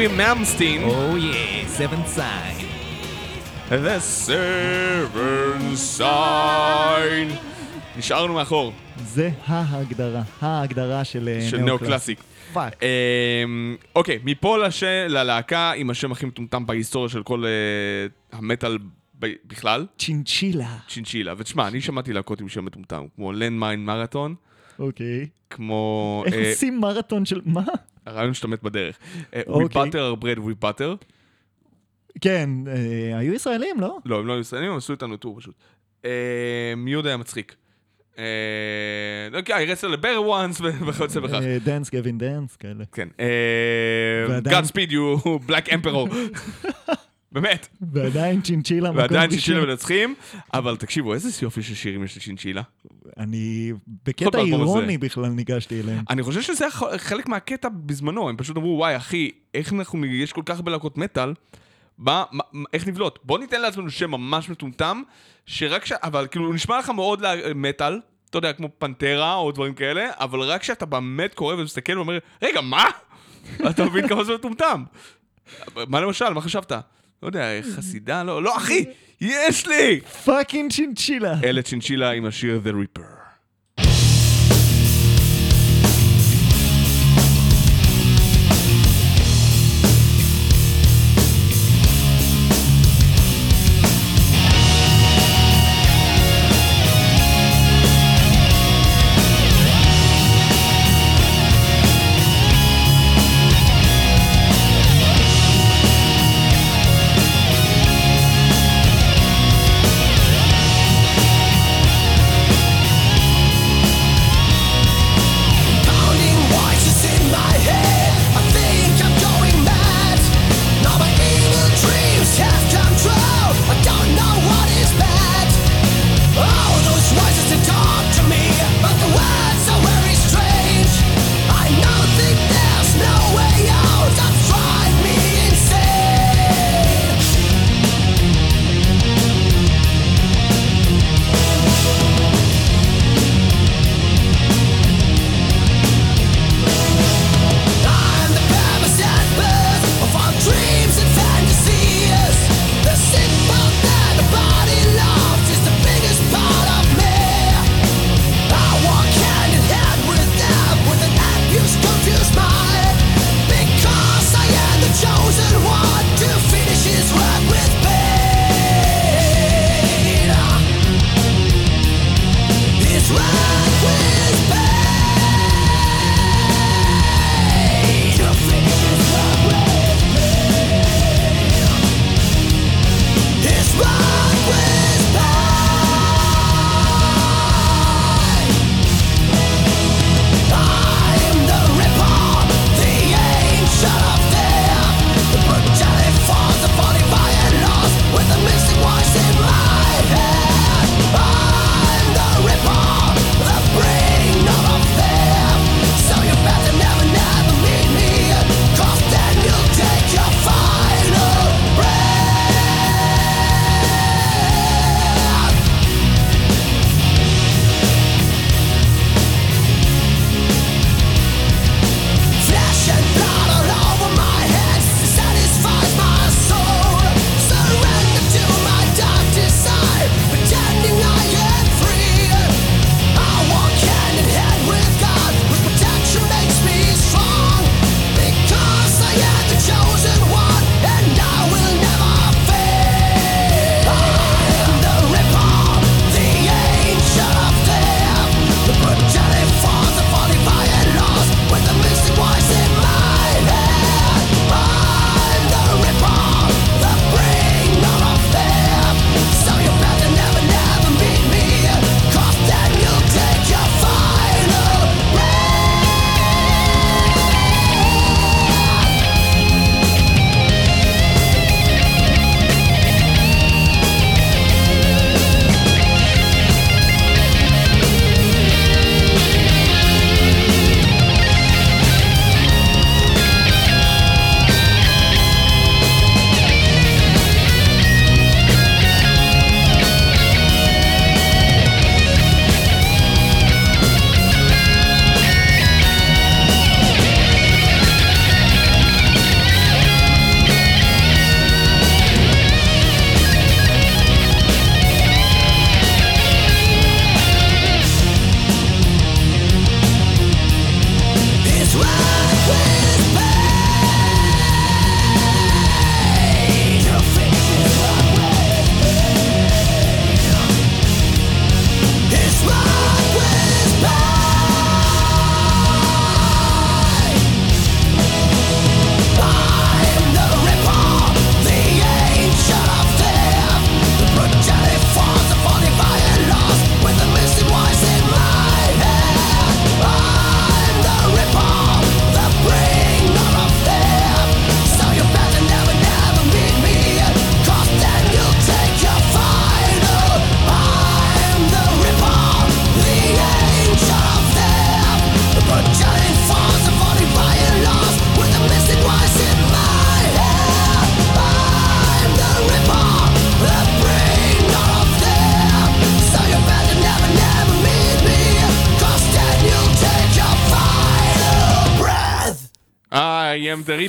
יינגווי מלמסטין. Oh yeah, Seven Sign. The seven sign. נשארנו מאחור, זה ההגדרה, ההגדרה של אה, של neo-classic. פאק. אמ, אוקיי, מפה לש... ללהקה עם השם הכי מטומטם בהיסטוריה של כל אה, המטאל ב- בכלל, צ'ינצ'ילה. צ'ינצ'ילה. ותשמע, אני שמעתי להקות עם שם מטומטם, כמו Landmine Marathon, אוקיי. כמו... איך אה, עושים מרתון של... מה? הרעיון שאתה מת בדרך. We אוקיי. butter our bread we butter. כן, אה, היו ישראלים, לא? לא, הם לא היו ישראלים, הם עשו איתנו טור פשוט. אה, מי יודע מצחיק. אה, אוקיי, a bear once וכיוצא בכך. דאנס גווין דאנס, כאלה. כן. אה, ועדיין- Godspeed you black emperor. באמת. ועדיין צ'ינצ'ילה מקום ועדיין ראשון. צ'ינצ'ילה מנצחים, אבל תקשיבו, איזה יופי של שירים יש לצ'ינצ'ילה. אני בקטע. אירוני בכלל ניגשתי אליהם. אני חושב שזה חלק מהקטע בזמנו, הם פשוט אמרו, וואי, אחי, איך אנחנו, יש כל כך הרבה להקות מטאל, מה, מה, איך נבלוט? בוא ניתן לעצמנו שם ממש מטומטם, שרק ש... אבל כאילו, הוא נשמע לך מאוד מטאל, אתה יודע, כמו פנטרה או דברים כאלה, אבל רק כשאתה באמת קורא ומסתכל ואומר, רגע, מה? אתה מבין כמה זה מטומטם. מה למשל, מה חשבת? לא יודע, חסידה? לא, לא, אחי, יש לי! פאקינג צ'ינצ'ילה. אלה צ'ינצ'ילה עם השיר The Reaper.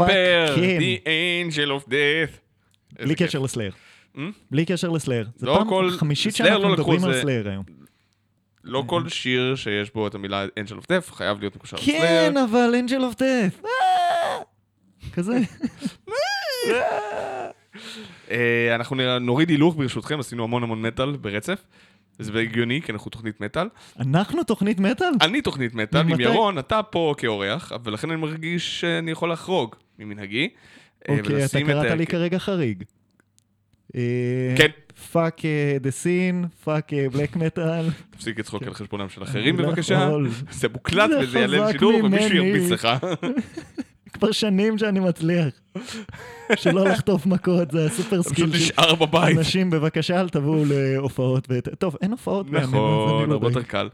Reaper, the angel of death. בלי איזה כיף. קשר לסלאר. Hmm? בלי קשר לסלאר. זה לא פעם חמישית שאנחנו לא מדברים על סלאר היום. לא כל שיר שיש בו את המילה angel of death חייב להיות מקושר לסלאר. כן, אבל אנג'ל אוף דאט. כזה. אה, אנחנו נ- נוריד הילוך ברשותכם, עשינו המון המון מטאל ברצף. זה הגיוני, כי אנחנו תוכנית מטאל. אנחנו תוכנית מטאל? אני תוכנית מטאל, עם? ירון, אתה פה כאורח, ולכן אני מרגיש שאני יכול לחרוג ממנהגי. אה, אוקיי, אתה קראת לי כרגע חריג. כן. Fuck the scene, fuck black metal. תפסיק לצחוק על חשבונם של אחרים לא בבקשה. זה מוקלט זה וזה יעלה לשידור, ומישהו. ירביץ לך. כבר שנים שאני מצליח. שלא לחטוף מכות, זה הסופר פשוט skill של נשאר בבית. אנשים, בבקשה אל תבואו להופעות. ות- טוב, אין הופעות נכון, לא הרבה. יותר קל.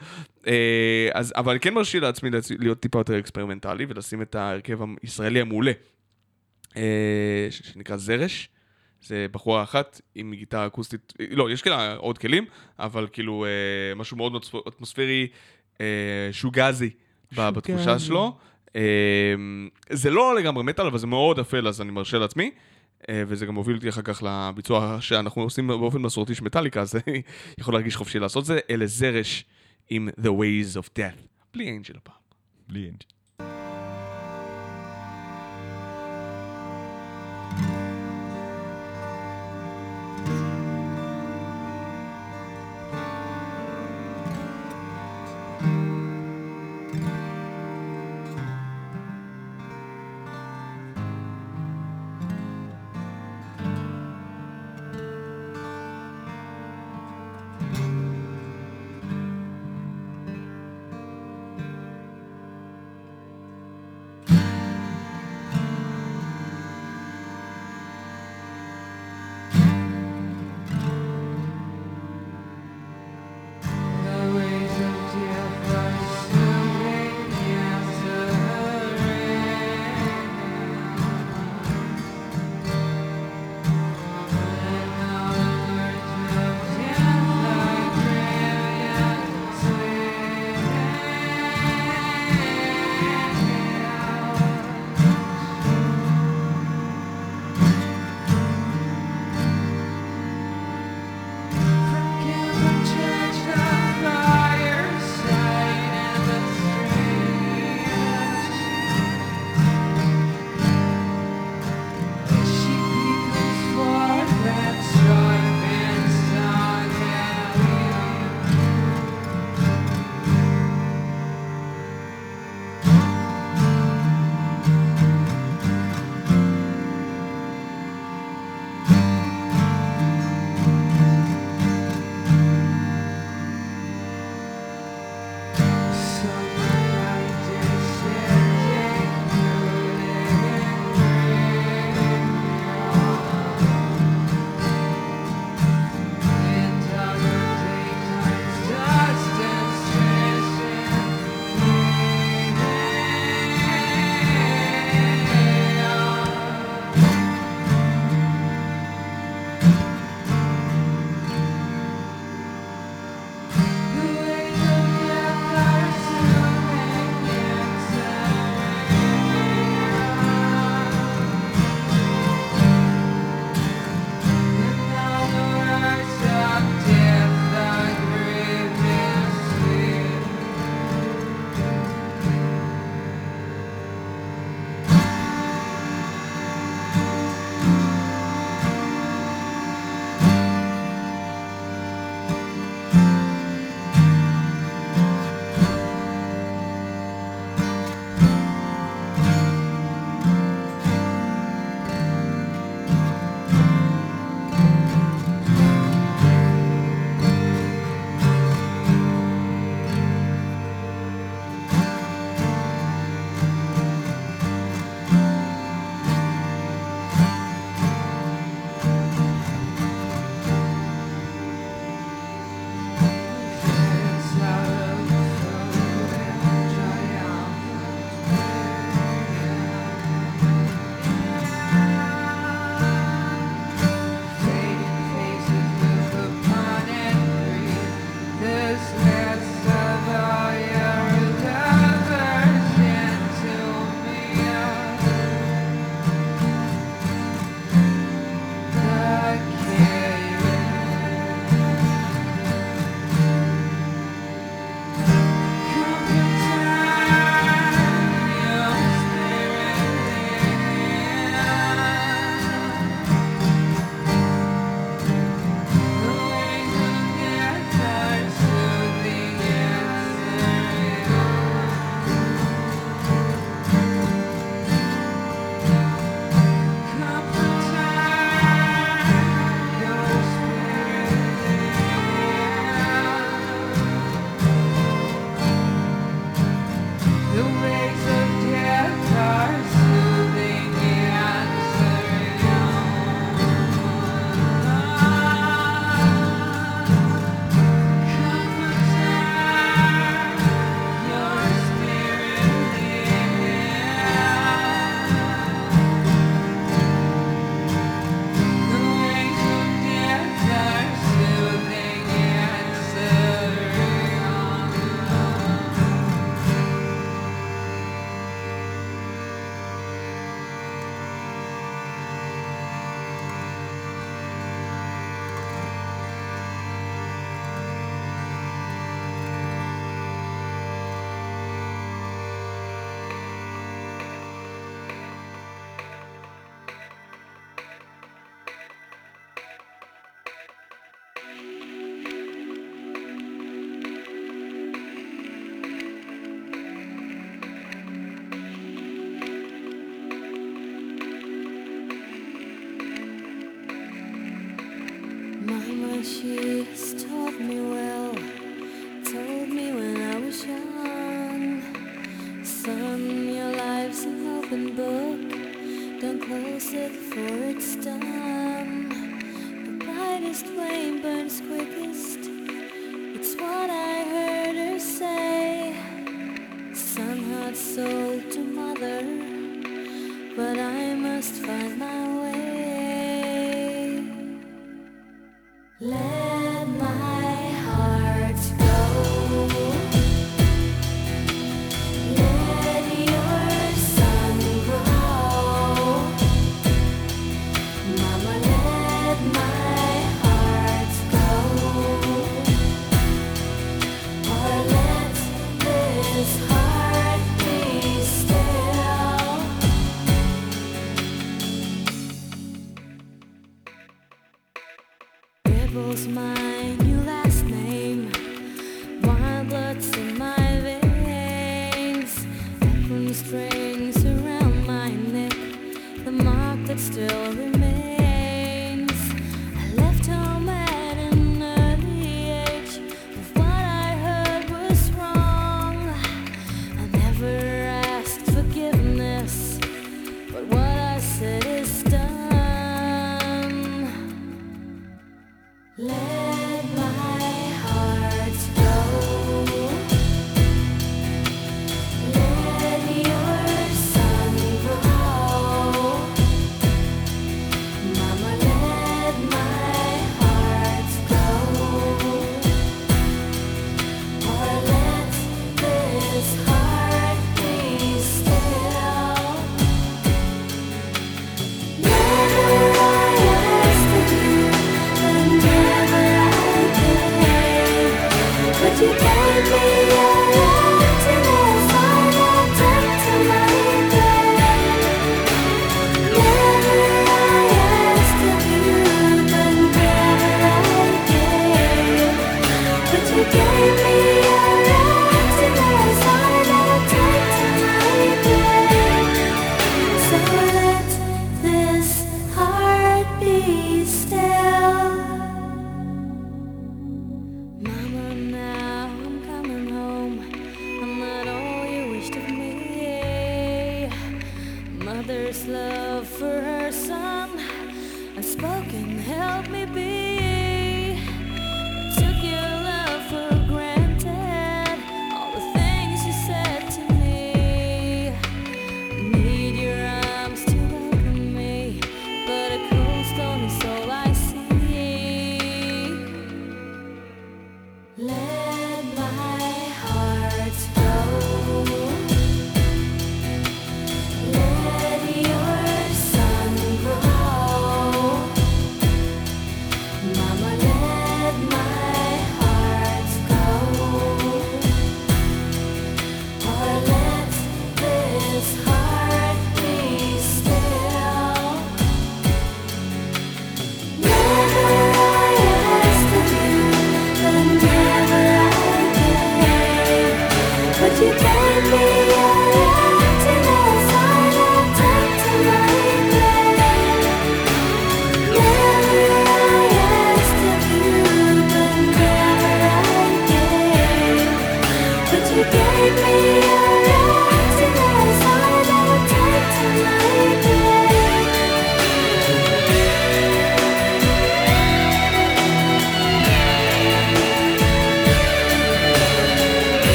אה, אז, אבל אני כן מרשה לעצמי להיות טיפה יותר אקספרימנטלי ולשים את ההרכב הישראלי המעולה, אה, שנקרא זרש. זה בחורה אחת עם גיטרה אקוסטית, אה, לא, יש כאלה עוד כלים, אבל כאילו אה, משהו מאוד אטמוס- אטמוספרי, אה, שוגייזי בתחושה. שלו. אה, זה לא לגמרי מטאל, אבל זה מאוד אפל, אז אני מרשה לעצמי. אה, וזה גם מוביל אותי אחר כך לביצוע שאנחנו עושים באופן מסורתי של מטאליקה, אז אני יכול להרגיש חופשי לעשות זה. אלה זרש עם The Ways of Death, בלי אנג'ל הפעם. בלי אנג'ל. You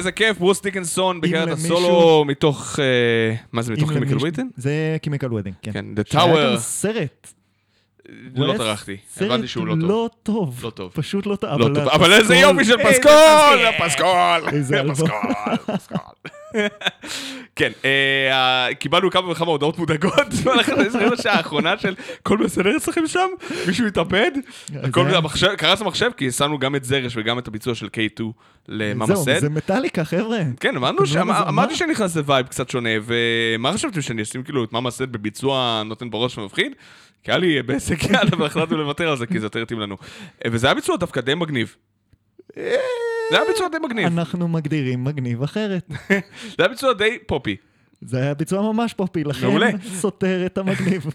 איזה כיף, ברוס דיקנסון בקריירת הסולו מתוך... אה, מה זה, מתוך למישהו- וויטן? זה Chemical Wedding, כן. כן, The שהיה Tower. גם סרט. לא טרחתי, הבנתי שהוא לא טוב. לא טוב. לא טוב. פשוט לא טוב. לא טוב, אבל איזה יופי של איזה פסקול! הפסקול! איזה אלבום. פסקול! פסקול. כן, אה, קיבלנו כמה וכמה הודעות מודאגות הרבע שעה האחרונה של כל בסדר אצלכם שם? מישהו התאבד? קרס המחשב כי שמנו גם את זרש וגם את הביצוע של K2 ל Mama Said. זה מטאליקה, חבר'ה. כן, אמרנו, לא אמרתי מה? שאני נכנס לווייב קצת שונה, ומה חשבתם שאני אשים כאילו את Mama Said בביצוע נותן בראש ומפחיד? כי היה לי בעסק יאללה, והחלטנו לוותר על זה, כי זה יותר התאים לנו. אה, וזה היה ביצוע דווקא די מגניב. זה היה ביצוע די מגניב. אנחנו מגדירים מגניב אחרת. זה היה ביצוע די פופי. זה היה ביצוע ממש פופי, לכן. סותר את המגניב.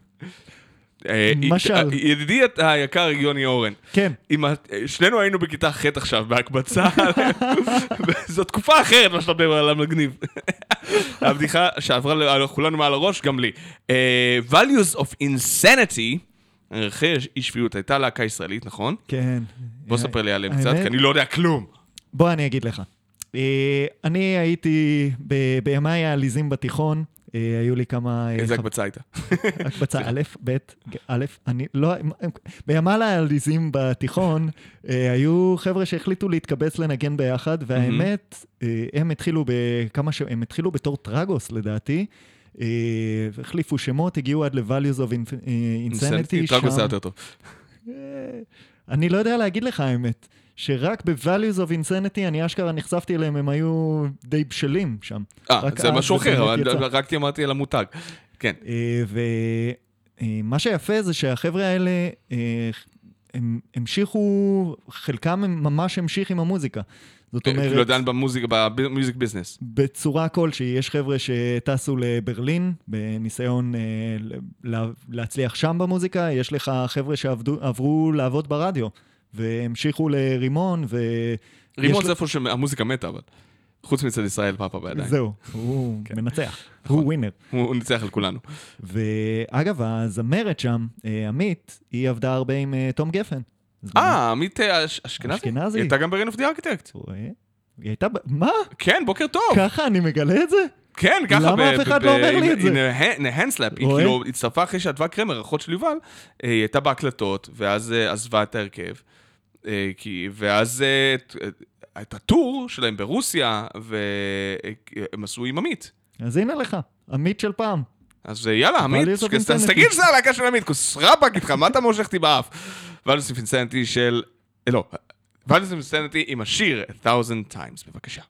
אה, משל. אה, ידידי היקר יוני אורן, כן, שנינו היינו בכיתה ח' עכשיו, בהקבצה, זו תקופה אחרת מה שאתה מדבר על המגניב. הבדיחה שעברה על כולנו מעל הראש, גם לי. אה, values of insanity, ערכי אי שפיות, הייתה להקה ישראלית, נכון? כן. בוא ספר לי עליהם קצת, כי אני לא יודע כלום. בוא אני אגיד לך. אה, אני הייתי בימיי העליזים בתיכון, אה, היו לי כמה... אה, איזה הקבצה הייתה? הקבצה א', ב', א', אני לא... בימיי העליזים בתיכון, אה, היו חבר'ה שהחליטו להתקבץ לנגן ביחד, והאמת, אה, הם התחילו בכמה ש... הם התחילו בתור טראגוס לדעתי. אה, החליפו שמות, הגיעו עד ל-values of אה, insanity. שם- היה יותר טוב. אני לא יודע להגיד לך האמת, שרק ב-values of insanity אני אשכרה נחשפתי אליהם, הם היו די בשלים שם. אה, זה משהו אחר, אבל. רק אמרתי על המותג. כן. ומה שיפה זה שהחבר'ה האלה, אה, הם המשיכו, חלקם הם ממש המשיך עם המוזיקה. זאת כאילו אומרת, עדיין במוזיקה, במיוזיק ביזנס. בצורה כלשהי, יש חבר'ה שטסו לברלין בניסיון אה, לה- להצליח שם במוזיקה, יש לך חבר'ה שעברו לעבוד ברדיו, והמשיכו לרימון, ו... רימון זה איפה שהמוזיקה מתה, אבל. חוץ מצד ישראל פאפה בידיים. זהו, הוא כן. מנצח, נכון. הוא ווינר. הוא ניצח על כולנו. ואגב, הזמרת שם, אה, עמית, היא עבדה הרבה עם אה, תום גפן. אה, עמית אה, אש- אשכנזי? אשכנזי. היא הייתה גם ב-Rain of the Architect. היא הייתה... מה? כן, בוקר טוב. ככה אני מגלה את זה? כן, ככה. למה אף אחד לא אומר לי את זה? hand slap. היא? כאילו הצטרפה אחרי שאדווה קרמר, אחות של יובל, היא הייתה בהקלטות, ואז עזבה את ההרכב. אה, כי- ואז אה, את- את הטור שלהם ברוסיה, והם עשו עם עמית. אז הנה לך, עמית של פעם. אז אה, יאללה, עמית, אז Insanity. תגיד שזה הלהקה של עמית, כוס רבאק איתך, מה אתה מושך אותי באף? Values of Insanity של... אה, לא, Values of Insanity עם השיר A Thousand Times, בבקשה.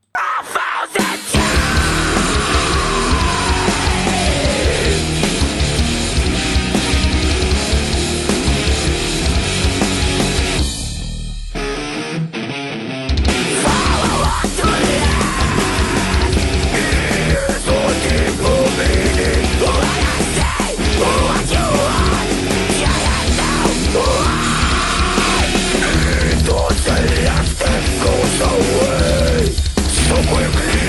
life goes away so quickly.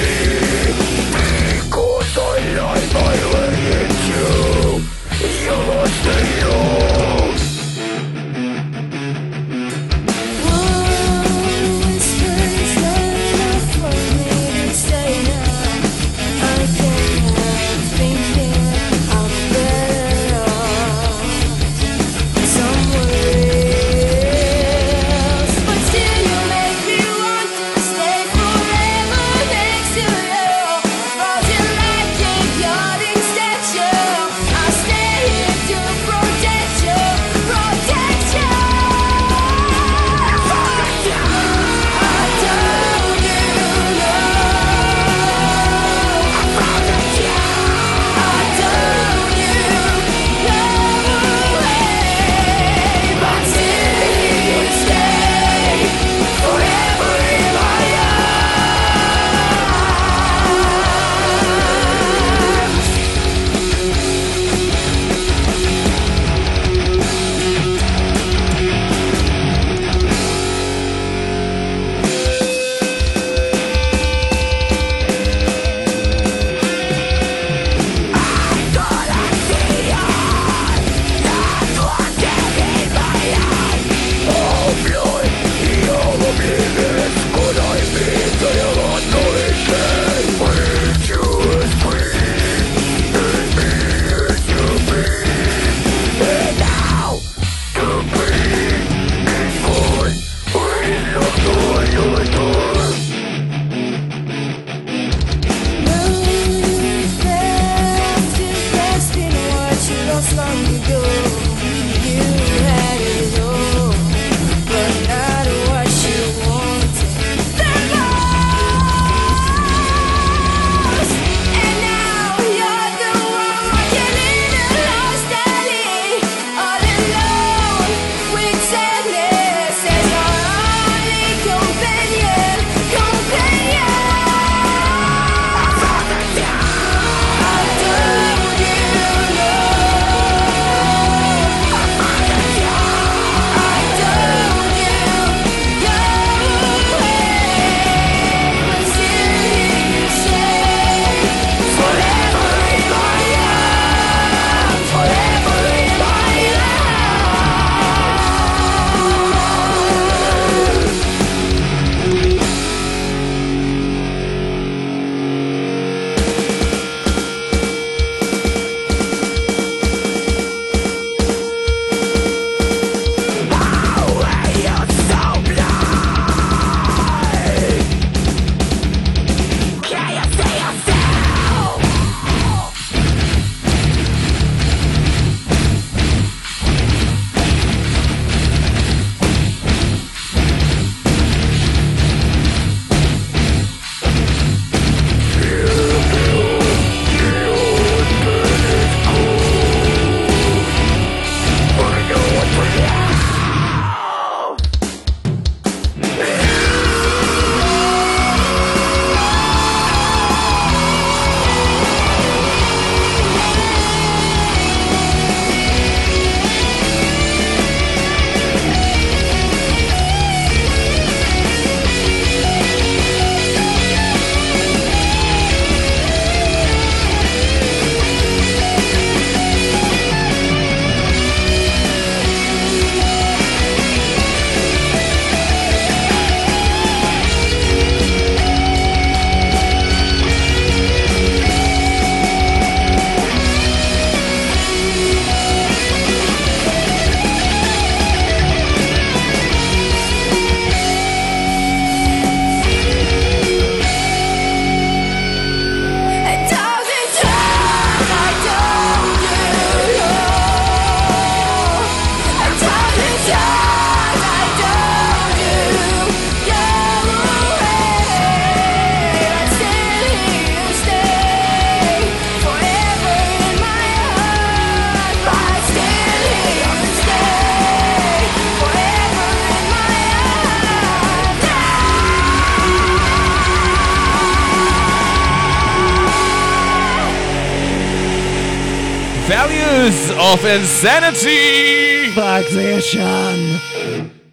Of Insanity! פאק, זה ישן.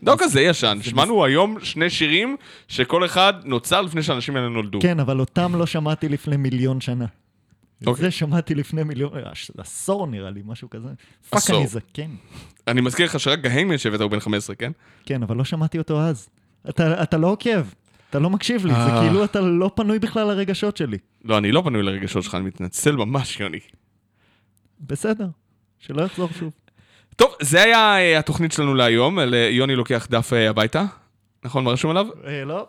לא כזה ישן, שמענו היום שני שירים שכל אחד נוצר לפני שהאנשים האלה נולדו. כן, אבל אותם לא שמעתי לפני מיליון שנה. את אוקיי. זה שמעתי לפני מיליון, אה, עשור נראה לי, משהו כזה. פאק. אני זקן. אני מזכיר לך שרק גהיימן שהבאת הוא בן 15, כן? כן, אבל לא שמעתי אותו אז. אתה, אתה לא עוקב, אתה לא מקשיב לי, זה אה. כאילו אתה לא פנוי בכלל לרגשות שלי. לא, אני לא פנוי לרגשות שלך, אני מתנצל ממש, יוני. בסדר, שלא יחזור שוב. טוב, זה היה אה, התוכנית שלנו להיום, על, אה, יוני לוקח דף אה, הביתה. נכון, מה רשום עליו? לא.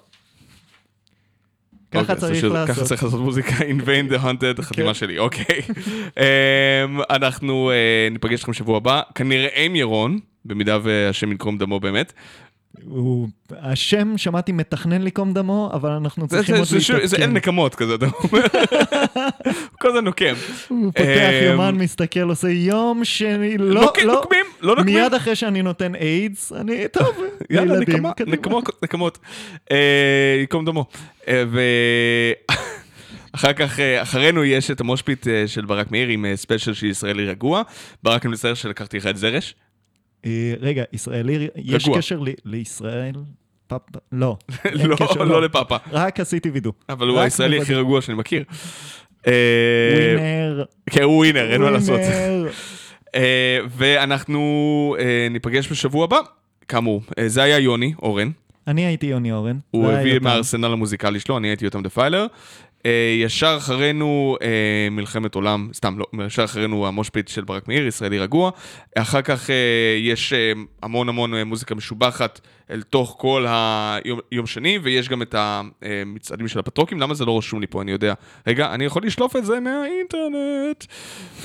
אוקיי, ככה צריך פשוט- ככה לעשות. צריך לעשות מוזיקה, In vain the hunted, החתימה כן. שלי, אוקיי. אמ, אנחנו ניפגש איתכם שבוע הבא, כנראה עם ירון, במידה והשם ינקום דמו באמת. הוא... השם, שמעתי, מתכנן לקום דמו, אבל אנחנו צריכים עוד שוב- זה אין להתעדכן. נקמות כזה, אתה אומר. הוא כל הזמן נוקם. הוא פותח אמ, יומן, מסתכל, עושה יום שני, לא, לא. נוקמים, לא נוקמים. מיד אחרי שאני נותן איידס, אני, טוב, יאללה. נקמות, נקמות. אה, ייקום דמו. אה, ואחר כך, אה, אחרינו יש את ה Moshpit אה, של ברק מאיר עם אה, ספיישל של ישראלי רגוע. ברק אני מצטער שלקחתי לך את זרש. אה, רגע, ישראלי, יש. קשר לישראל? פאפה? לא. לא, קשר, לא לפאפה. רק עשיתי וידוא. אבל הוא הישראלי הכי. רגוע שאני מכיר. אה, ווינר. כן, הוא ווינר, אין מה לעשות. אה, ואנחנו ניפגש בשבוע הבא. כאמור, זה היה יוני, אורן. אני הייתי יוני אורן. הוא הביא. מהארסנל המוזיקלי שלו, אני הייתי יותם דפיילר. אה, ישר אחרינו אה, מלחמת עולם, סתם לא, ישר אחרינו המושפיט של ברק מאיר, ישראלי רגוע. אחר כך אה, יש אה, המון המון אה, מוזיקה משובחת אל תוך כל היום יום שני, ויש גם את המצעדים של הפטרוקים, למה זה לא רשום לי פה, אני יודע. רגע, אני יכול לשלוף את זה מהאינטרנט.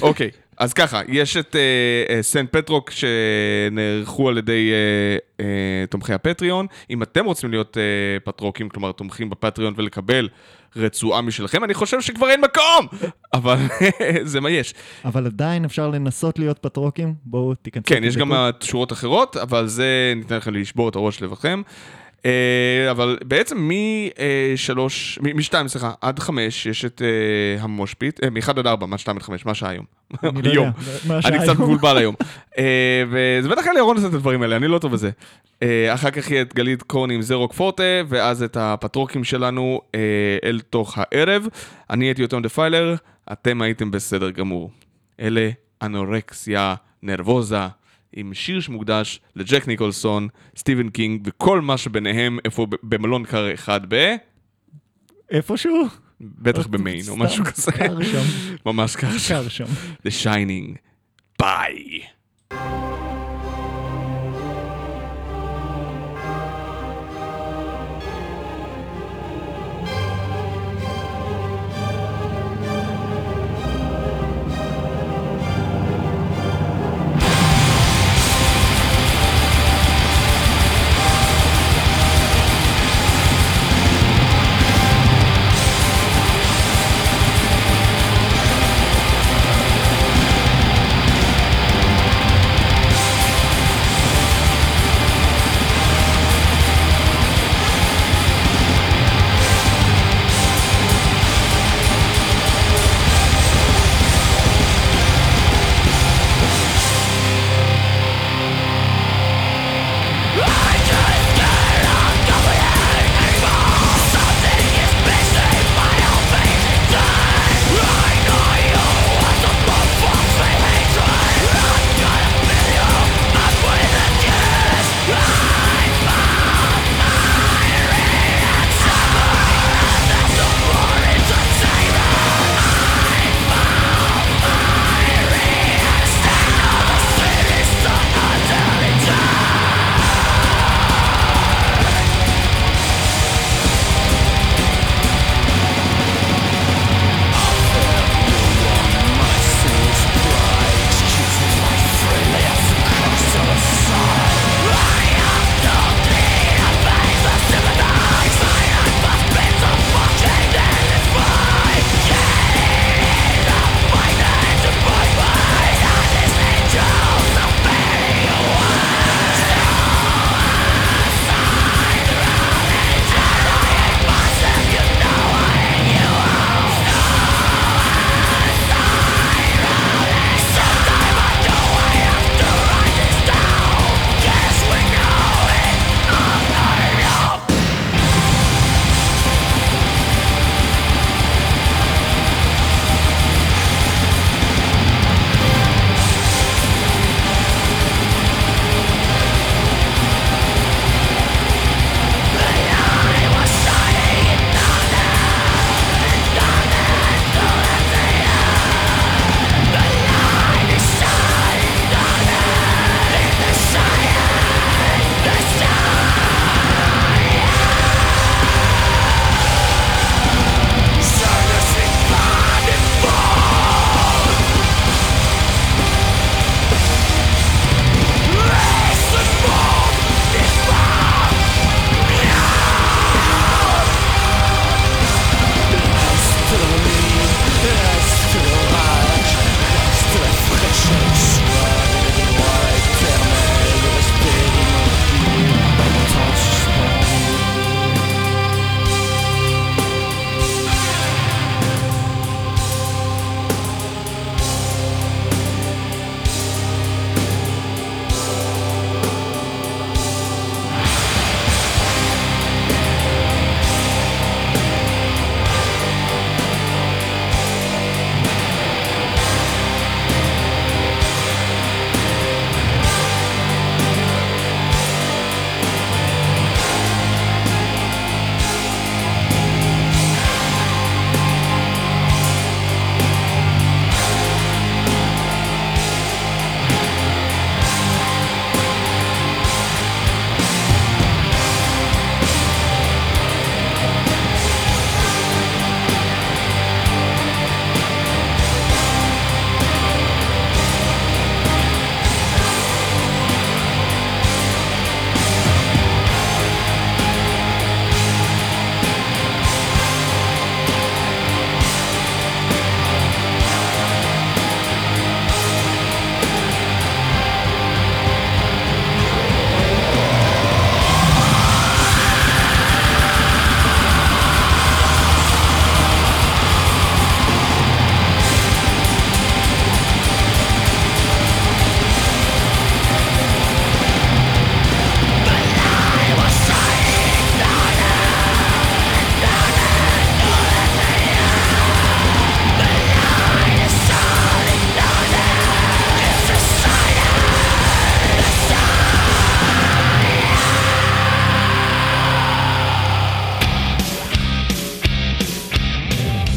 אוקיי, אז ככה, יש את אה, אה, סן פטרוק שנערכו על ידי אה, אה, תומכי הפטריון. אם אתם רוצים להיות אה, פטרוקים, כלומר תומכים בפטריון ולקבל רצועה משלכם, אני חושב שכבר אין מקום! אבל זה מה יש. אבל עדיין אפשר לנסות להיות פטרוקים, בואו תיכנסו. כן, יש גם תבדקו. שורות אחרות, אבל זה ניתן לכם לשבור את הראש לבכם. אה, אבל בעצם משלוש, מ-2, סליחה, עד 5 יש את אה, המושפיט, מ-1 עד 4, מה 2 עד 5, מה שעה היום? אני לא היום. השעה אני קצת? מבולבל היום. אה, וזה בטח היה לירון לעשות את הדברים האלה, אני לא טוב בזה. אה, אחר כך יהיה את גלית קורני עם זרוק פורטה, ואז את הפטרוקים שלנו אה, אל תוך הערב. אני הייתי יותם דפיילר, אתם הייתם בסדר גמור. אלה Anorexia Nervosa, עם שיר שמוקדש לג'ק ניקולסון, סטיבן קינג, וכל מה שביניהם, איפה במלון קר אחד ב... איפשהו? בטח במיין, או משהו כזה. קר שם. ממש. קר שם. The Shining. ביי.